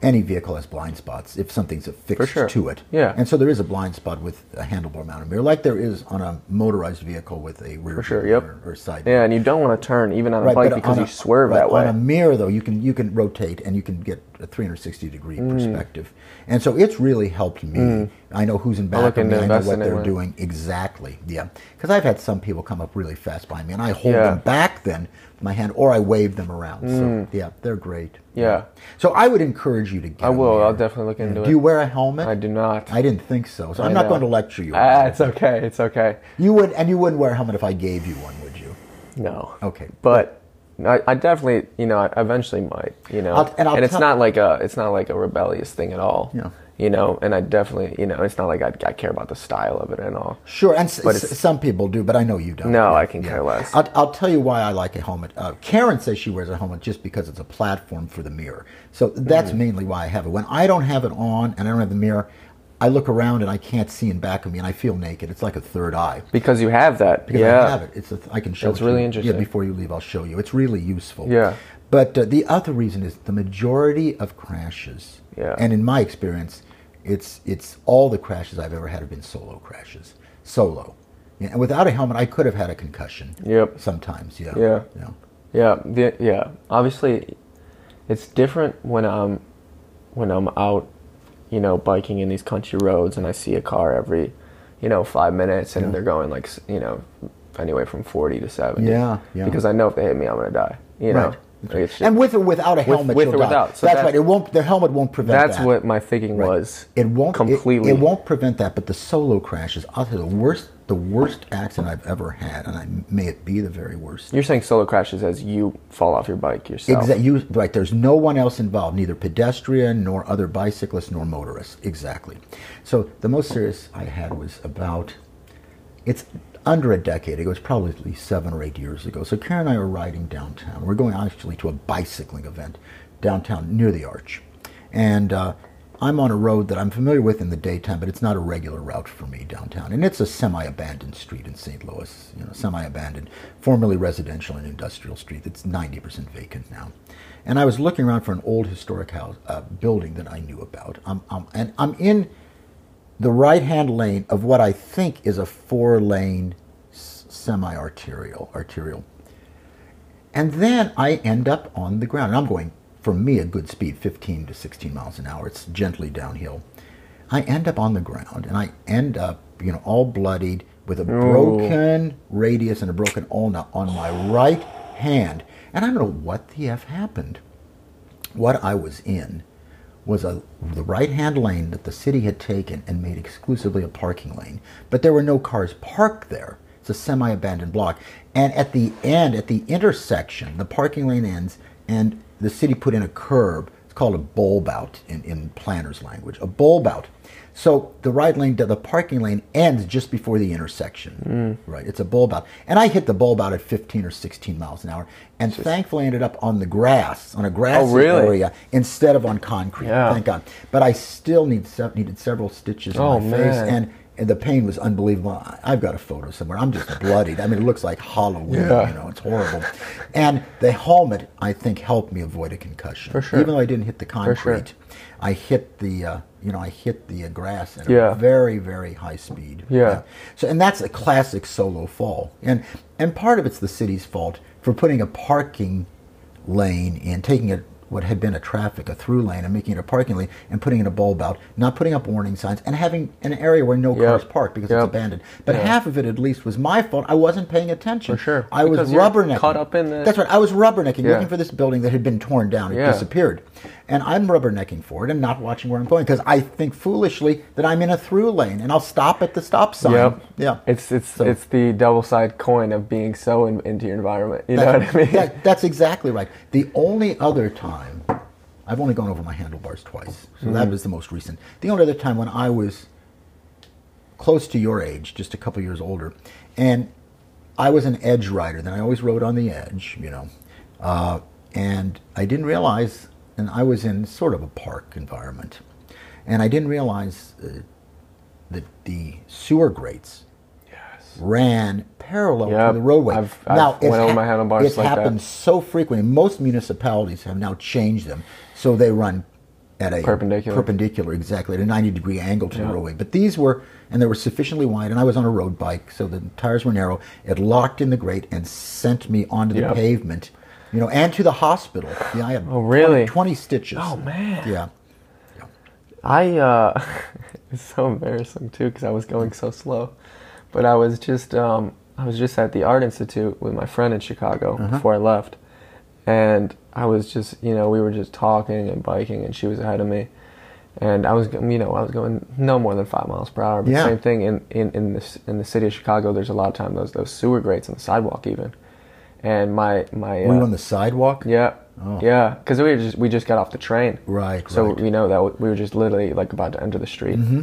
any vehicle has blind spots if something's affixed sure. to it. Yeah. And so there is a blind spot with a handlebar mounted mirror, like there is on a motorized vehicle with a rear For sure. Yep. mirror or side. yeah, and you don't want to turn even on a Right, bike because on you a- swerve right, that way. On a mirror, though, you can you can rotate and you can get a 360 degree Mm. perspective, and so it's really helped me. I know who's in back of me. I know what they're doing exactly. Yeah, because I've had some people come up really fast by me, and I hold Yeah. them back then my hand, or I wave them around. So yeah, they're great. Mm. Yeah. So I would encourage you to get. I will. I'll definitely look into it. Do you wear a helmet? I do not. I didn't think so. So I'm I not know. going to lecture you. Ah, it's okay. It's okay. You would, and you wouldn't wear a helmet if I gave you one, would you? No. Okay. But I, I definitely, you know, I eventually might, you know, I'll- and I'll it's not like a, it's not like a rebellious thing at all. Yeah. You know, and I definitely, you know, it's not like I, I care about the style of it and all. Sure, and s- But s- some people do, but I know you don't. No, I can care less. I'll, I'll tell you why I like a helmet. Uh, Karen says she wears a helmet just because it's a platform for the mirror. So that's Mm-hmm. mainly why I have it. When I don't have it on and I don't have the mirror, I look around and I can't see in back of me and I feel naked. It's like a third eye. Because you have that. Because yeah. I have it. It's a, I can show That's it really you. interesting. Yeah, before you leave, I'll show you. It's really useful. Yeah. But uh, the other reason is the majority of crashes, Yeah. and in my experience, it's it's all the crashes I've ever had have been solo crashes. Solo. And without a helmet, I could have had a concussion. Yep. Sometimes, yeah. Yeah. Yeah. Yeah, the, yeah. Obviously, it's different when I'm when I'm out, you know, biking in these country roads and I see a car every, you know, five minutes and Yeah. they're going like, you know, anyway from forty to seventy. Yeah, yeah. Because I know if they hit me, I'm gonna die. You. Right. Like, it's And with or without a helmet, with you'll or without. So that's, that's- right. It won't. The helmet won't prevent that's that. what my thinking Right. was. It won't completely. It, won't prevent that, but the solo crashes. I'll the worst. The worst accident I've ever had, and I may it be the very worst. You're saying solo crashes as you fall off your bike yourself. Exactly. You, right. There's no one else involved, neither pedestrian nor other bicyclists nor motorists. Exactly. So the most serious I had was about. It's under a decade ago. It's probably at least seven or eight years ago. So Karen and I are riding downtown. We're going actually to a bicycling event downtown near the Arch, and uh, I'm on a road that I'm familiar with in the daytime, but it's not a regular route for me downtown. And it's a semi-abandoned street in St. Louis. You know, semi-abandoned, formerly residential and industrial street. That's 90% vacant now. And I was looking around for an old historic house uh, building that I knew about. I'm, I'm, and I'm in the right-hand lane of what I think is a four-lane semi-arterial arterial. And then I end up on the ground. And I'm going, for me, a good speed, 15 to 16 miles an hour. It's gently downhill. I end up on the ground and I end up, you know, all bloodied with a broken radius and a broken ulna on my right hand. And I don't know what the F happened. What I was in was a the right hand lane that the city had taken and made exclusively a parking lane. But there were no cars parked there. It's a semi abandoned block. And at the end, at the intersection, the parking lane ends and the city put in a curb. It's called a bulb out in, in planner's language. A bulb out. So the right lane, the parking lane ends just before the intersection. Right, it's a bulb out, and I hit the bulb out at 15 or 16 miles an hour, and thankfully ended up on the grass, on a grassy really? area instead of on concrete. Yeah. Thank God. But I still need needed several stitches Oh, in my face, and, and the pain was unbelievable. I've got a photo somewhere. I'm just bloodied. I mean, it looks like Halloween. Yeah. You know, it's horrible. And the helmet, I think, helped me avoid a concussion. For sure. Even though I didn't hit the concrete, I hit the, uh, you know, I hit the uh, grass at Yeah. a very, very high speed. Yeah. So, and that's a classic solo fall. And and part of it's the city's fault for putting a parking lane in, taking it what had been a traffic, a through lane, and making it a parking lane, and putting in a bulb out, not putting up warning signs, and having an area where no Yep. cars park because Yep. it's abandoned. But Yeah. half of it, at least, was my fault. I wasn't paying attention. For sure. I was Because you're rubbernecking. caught up in the- That's right. I was rubbernecking, Yeah. looking for this building that had been torn down. It Yeah. disappeared. And I'm rubbernecking for it and not watching where I'm going because I think foolishly that I'm in a through lane and I'll stop at the stop sign. Yep. Yeah. It's it's So- it's the double side coin of being so in, into your environment. You know what I mean? that- that's exactly right. The only other time, I've only gone over my handlebars twice, so Mm-hmm. that was the most recent. The only other time when I was close to your age, just a couple years older, and I was an edge rider. Then I always rode on the edge, you know, uh, and I didn't realize, and I was in sort of a park environment, and I didn't realize uh, that the sewer grates ran parallel Yep. to the roadway. I've- I've went over my handlebars It's like that. happened so frequently. Most municipalities have now changed them, so they run at a Perpendicular. perpendicular, exactly at a ninety degree angle to Yeah. the roadway. But these were, and they were sufficiently wide, and I was on a road bike, so the tires were narrow. It locked in the grate and sent me onto the Yep. pavement, you know, and to the hospital. Yeah, I had Oh, really? 20, 20 stitches. Oh, man. Yeah. I uh, it's so embarrassing too because I was going so slow, but I was just um, I was just at the Art Institute with my friend in Chicago Uh-huh. before I left, and I was just you know we were just talking and biking and she was ahead of me, and I was you know I was going no more than five miles per hour. But Yeah. same thing in in in the in the city of Chicago. There's a lot of time those those sewer grates on the sidewalk even, and my my Were you uh, on the sidewalk? yeah Oh. yeah because we were just we just got off the train Right, so right. you know that we were just literally like about to enter the street Mm-hmm.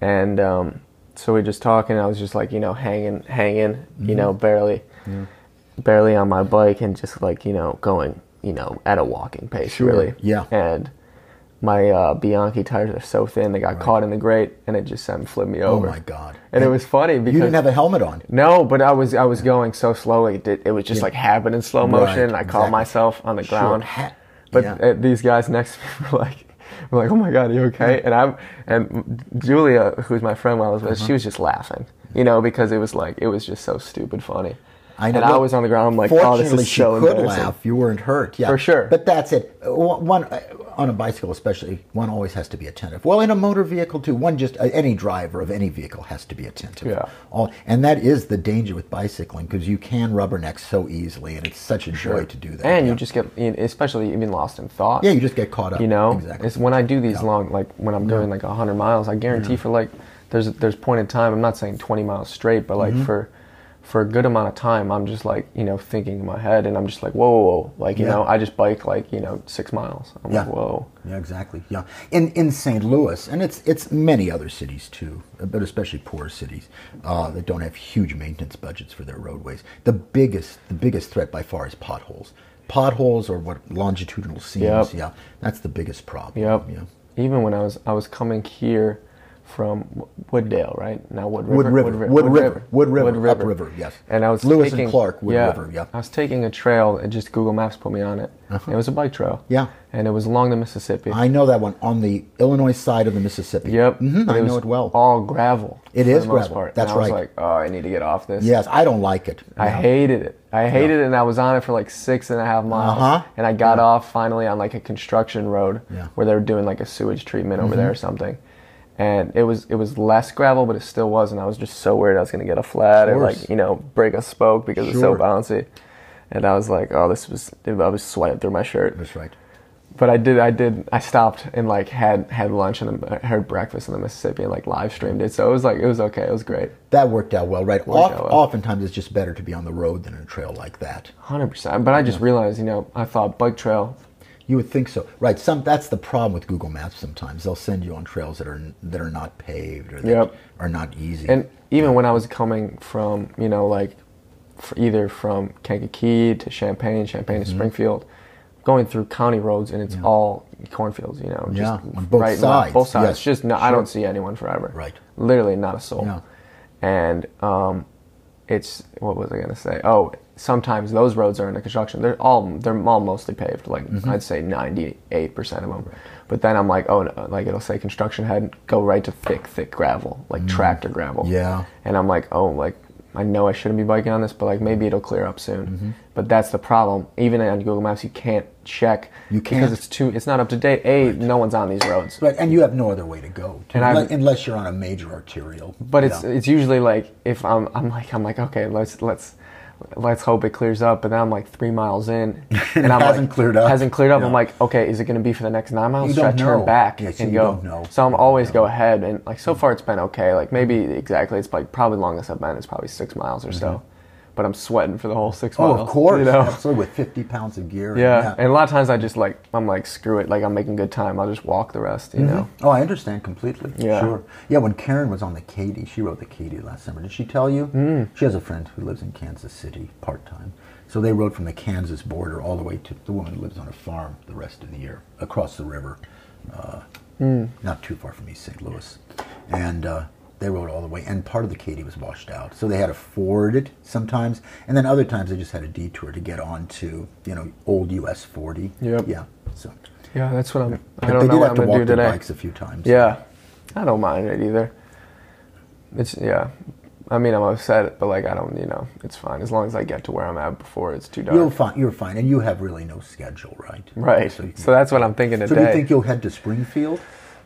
and um, so we just talking I was just like you know hanging hanging Mm-hmm. you know barely barely on my bike and just like you know going you know at a walking pace Sure, really yeah. and my uh, Bianchi tires are so thin they got caught in the grate and it just sent flipped me over. Oh my God! and it was funny because you didn't have a helmet on. no, but I was I was going so slowly. It, it was just Yeah. like happened in slow Right, motion. and I caught myself on the ground. Ha- But yeah. these guys next to me were like, were like, "Oh my god, are you okay?" And I'm and Julia, who's my friend while I was with, Uh-huh. she was just laughing, you know, because it was like it was just so stupid funny. I know. And I was on the ground. I'm like, "Oh, this is she so could embarrassing." laugh. You weren't hurt. Yeah, For sure. But that's it. Uh, One uh, on a bicycle, especially, one always has to be attentive. Well, in a motor vehicle too. One just uh, any driver of any vehicle has to be attentive. Yeah. All, and that is the danger with bicycling because you can rubberneck so easily, and it's such a joy to do that. And yeah. you just get, especially even lost in thought. yeah, you just get caught up. you know exactly. it's when i do these Yeah. long like when i'm doing like 100 miles i guarantee for like there's there's point in time i'm not saying 20 miles straight but Mm-hmm. like for for a good amount of time i'm just like you know thinking in my head and i'm just like whoa whoa, whoa. like you Yeah. know i just bike like you know six miles i'm Yeah. like whoa Yeah, exactly. Yeah, in in St. Louis, and it's it's many other cities too, but especially poor cities uh, that don't have huge maintenance budgets for their roadways. The biggest the biggest threat by far is potholes. Potholes or what longitudinal seams. Yep. Yeah, that's the biggest problem. yep Yeah. even when i was i was coming here from Wooddale, right? Now Wood River. Wood River. Ri- Wood River. Wood River. Upriver, yes. And I was Lewis and Clark, Wood River, yeah. I was taking a trail, and just Google Maps put me on it. It was a bike trail. Yeah. And it was along the Mississippi. I know that one on the Illinois side of the Mississippi. Yep. hmm I know it well. All gravel. It is gravel. part. That's and I was right. like, oh, I need to get off this. Yes, I don't like it. I hated it. I hated it, and I was on it for like six and a half miles. Uh-huh. And I got off finally on like a construction road Yeah. Mm-hmm. where they were doing like a sewage treatment over there or something. And it was it was less gravel, but it still was. And I was just so worried I was going to get a flat or like you know break a spoke because it's so bouncy. And I was like, oh, this was I was sweating through my shirt. That's right. But I did, I did, I stopped and like had had lunch and then had breakfast in the Mississippi and like live streamed it. So it was like it was okay. It was great. That worked out well, right? Oft- out well. Oftentimes, it's just better to be on the road than a trail like that. Hundred percent. But I just realized, you know, I thought bike trail. You would think so, right? Some that's the problem with Google Maps. Sometimes they'll send you on trails that are that are not paved or that Yep. are not easy. And even when I was coming from, you know, like either from Kankakee to Champaign, Champaign Mm-hmm. to Springfield, going through county roads and it's all cornfields, you know, just Yeah, on both right, sides, both sides. yes, Just no, I don't see anyone forever. Right. Literally not a soul. Yeah. And um, it's what was I gonna say? Oh, sometimes those roads are under construction. They're all they're all mostly paved. Like Mm-hmm. I'd say ninety eight percent of them. But then I'm like, oh, no, like it'll say construction head, go right to thick, thick gravel, like tractor gravel. Mm. Yeah. And I'm like, oh, like I know I shouldn't be biking on this, but like maybe it'll clear up soon. Mm-hmm. But that's the problem. Even on Google Maps, you can't check You because can't. it's too. It's not up to date. A, no one's on these roads. right, and you have no other way to go, to, unless, unless you're on a major arterial. But it's it's usually like if I'm I'm like I'm like okay let's let's let's hope it clears up. But then I'm like three miles in and, it I'm hasn't like, cleared up. Hasn't cleared up. I'm like okay, is it going to be for the next nine miles? You Should I turn know. back Yeah, so and you go? So I'm always go ahead and like so mm-hmm. far it's been okay. Like maybe exactly it's like probably longest I've been is probably six miles or mm-hmm. so. But I'm sweating for the whole six Mm-hmm. oh, miles. of course, You know? absolutely, with 50 pounds of gear. and- Yeah. and a lot of times I just like I'm like screw it, like I'm making good time. I'll just walk the rest, you know. Oh, I understand completely. Yeah. Sure. Yeah, when Karen was on the Katy, she wrote the Katy last summer. Did she tell you? Mm. She has a friend who lives in Kansas City part time. So they rode from the Kansas border all the way to the woman who lives on a farm the rest of the year across the river, uh, not too far from East St. Louis. And uh, they rode all the way, and part of the Katy was washed out. So they had to ford it sometimes, and then other times they just had a detour to get onto, you know, old US 40. Yep. Yeah. So. Yeah, that's what I'm. I don't they know did what have I'm to walk do their today. bikes a few times. Yeah, I don't mind it either. It's yeah. I mean, I'm upset, but like I don't, you know, it's fine as long as I get to where I'm at before it's too dark. You'll find you're fine, and you have really no schedule, right? right. So, you So, that's what I'm thinking so today. do you think you'll head to Springfield?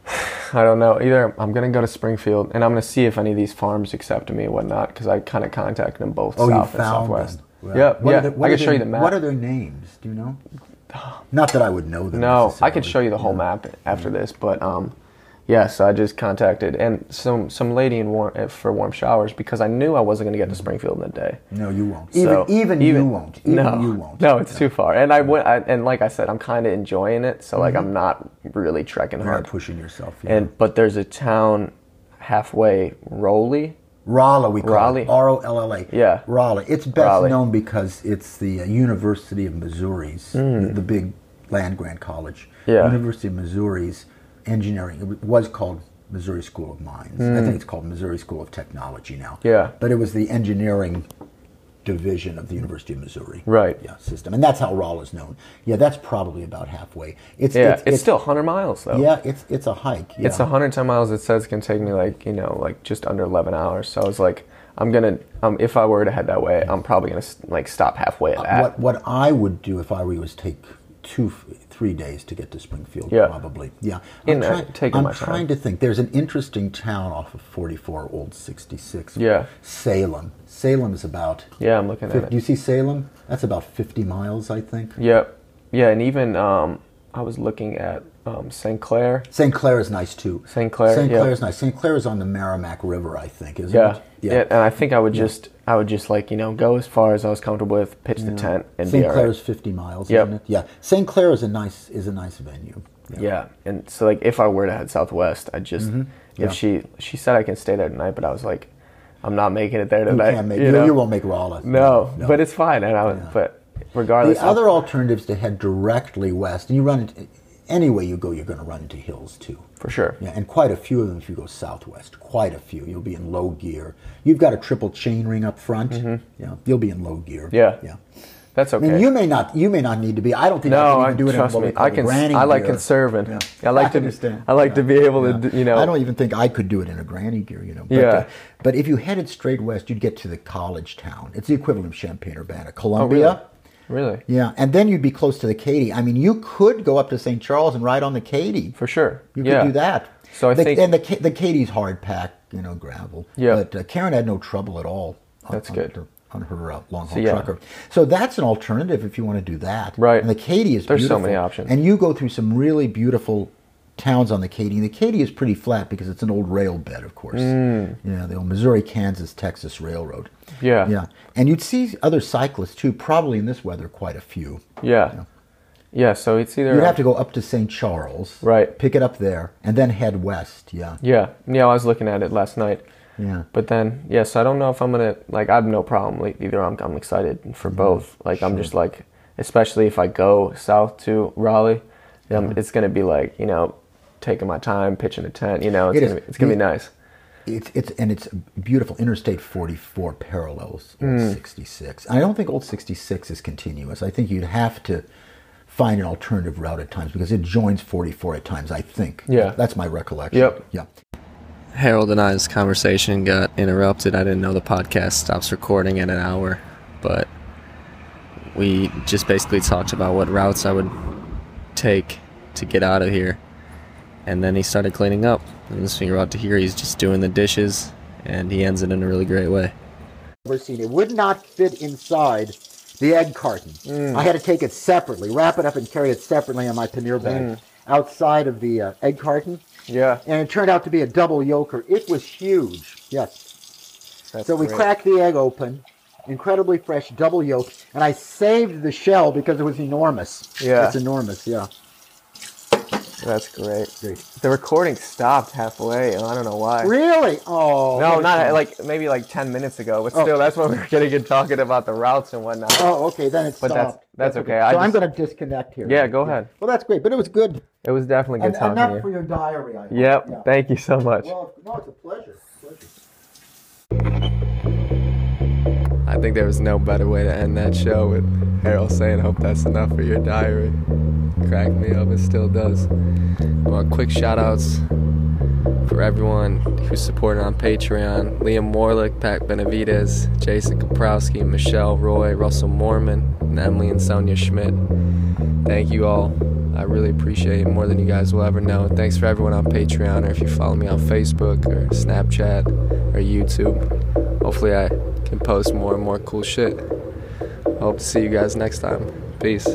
I don't know. Either I'm gonna go to Springfield and I'm gonna see if any of these farms accept me and whatnot because I kind of contacted them both Oh, south you and found southwest. them. Right. Yeah, What yeah. are the- what I can show you the map. What are their names? Do you know? Not that I would know them. No, I could show you the whole Yeah. map after this, but um, yeah, so I just contacted and some some lady in warm uh, for warm showers because I knew I wasn't going to get to Springfield in a day. No, you won't. So, even, even you won't. Even no, you won't. No, it's too far. And I went, I, and like I said, I'm kind of enjoying it. So like I'm not really trekking You're hard. pushing yourself. yeah. And but there's a town halfway, Rowley. Rolla, we call Raleigh? it. R O L L A. Yeah. Raleigh. It's best Raleigh. known because it's the uh, University of Missouri's, the, the big land grant college. Yeah. University of Missouri's engineering. It was called Missouri School of Mines. I think it's called Missouri School of Technology now. Hmm. Yeah. But it was the engineering division of the University of Missouri. Right. Yeah, system. And that's how Rolla's known. Yeah, that's probably about halfway. It's Yeah, it's, still 100 miles though. Yeah, it's it's a hike. Yeah. It's 110 miles. It says it can take me like you know like just under 11 hours. So I was like, I'm gonna um if I were to head that way, I'm probably gonna like stop halfway at that. what what I would do if I were you is take two, three days to get to Springfield. Yeah. probably. Yeah, In that, taking I'm my time. trying to think. There's an interesting town off of 44 Old 66. Yeah. Salem. Salem is about. Yeah, I'm looking at it. Do you see Salem? That's about 50 miles, I think. Yep. Yeah, and even um, I was looking at um, St. Clair. St. Clair is nice too. St. Clair, St. yeah. Clair is nice. St. Clair is on the Meramec River, I think, isn't Yeah. it? yeah. And I think I would just I would just like you know go as far as I was comfortable with, pitch the tent, and be St. Clair right. is 50 miles, Yep. isn't it? Yeah. St. Clair is a nice is a nice venue. Yeah, and so like if I were to head southwest, I just Mm-hmm. Yeah. if she she said I can stay there tonight, but I was like, I'm not making it there You tonight. can't make you you, know? you won't make Rolla. No, but it's fine. And I was, but regardless, The other alternative is to head directly west, and you run into any way you go, you're going to run into hills too. for sure. Yeah, and quite a few of them if you go southwest. Quite a few. You'll be in low gear. You've got a triple chain ring up front. Yeah, you'll be in low gear. Mm-hmm. Yeah. yeah. That's okay. I mean, you may not. You may not need to be. I don't think. no, you I can even do it trust in what me. I can. I like gear. conserving. Yeah. I like to. understand. I like to be able Yeah. to. You know. I don't even think I could do it in a granny gear, you know. But, Yeah. uh, but if you headed straight west, you'd get to the college town. It's the equivalent of Champaign Urbana, Columbia. Really, Yeah, and then you'd be close to the Katy. I mean, you could go up to St. Charles and ride on the Katy. for sure. You yeah. could do that. So I the, think- and the the Katy's hard packed, you know, gravel. Yeah. But uh, Karen had no trouble at all. On, That's on good. Her, on her uh, long haul So, yeah. trucker. So that's an alternative if you want to do that. Right. And the Katy is There's so many options. And you go through some really beautiful towns on the Katy. And the Katy is pretty flat because it's an old rail bed, of course. Yeah, the old Missouri, Kansas, Texas Railroad. Mm. Yeah. Yeah. And you'd see other cyclists too. Probably in this weather, quite a few. Yeah. Yeah. So it's either You'd have to go up to St. Charles, Right. Pick it up there, and then head west. Yeah, Yeah. Yeah. I was looking at it last night. yeah. But then, yes, I don't know if I'm gonna like. I have no problem. Like, either I'm, I'm excited for Mm-hmm. both. Like, I'm just like, especially if I go south to Rolla, um, Mm-hmm. it's gonna be like you know, taking my time, pitching a tent. You know, it's It gonna be, it's gonna be nice. It's it's and it's beautiful. Interstate 44 parallels Old Hmm. 66. I don't think Old 66 is continuous. I think you'd have to find an alternative route at times because it joins 44 at times. I think. Yeah. that's my recollection. Yep. Yeah. Harold and I's conversation got interrupted. I didn't know the podcast stops recording at an hour, but we just basically talked about what routes I would take to get out of here. And then he started cleaning up. And as you're about to hear, he's just doing the dishes, and he ends it in a really great way. Ever seen it would not fit inside the egg carton. Mm. I had to take it separately, wrap it up, and carry it separately on my pannier bag Mm. outside of the uh, egg carton. Yeah. and it turned out to be a double yolker. It was huge. Yes. That's so we great. cracked the egg open, incredibly fresh double yolk, and I saved the shell because it was enormous. Yeah. It's enormous. Yeah. That's great. Great. The recording stopped halfway, and I don't know why. Really? Oh. No, not like maybe like ten minutes ago, but Oh. still, that's when we were getting and talking about the routes and whatnot. Oh, okay. Then it But that's- stopped. that's okay. I So I'm going to disconnect here. Yeah, go ahead. Well, that's great, but it was good. It was definitely good And, talking enough for your diary. I. Yep. Yeah. Thank you so much. Well, no, it's a pleasure. pleasure. I think there was no better way to end that show with Harold saying, "Hope that's enough for your diary." Cracked me up. It still does. Well, quick shout outs for everyone who's supported on Patreon: Liam Warlick, Pat Benavides, Jason Kaprowski, Michelle Roy, Russell Mormon, and Emily and Sonia Schmidt. Thank you all. I really appreciate it more than you guys will ever know. Thanks for everyone on Patreon or if you follow me on Facebook or Snapchat or YouTube. Hopefully, I can post more and more cool shit. Hope to see you guys next time. Peace.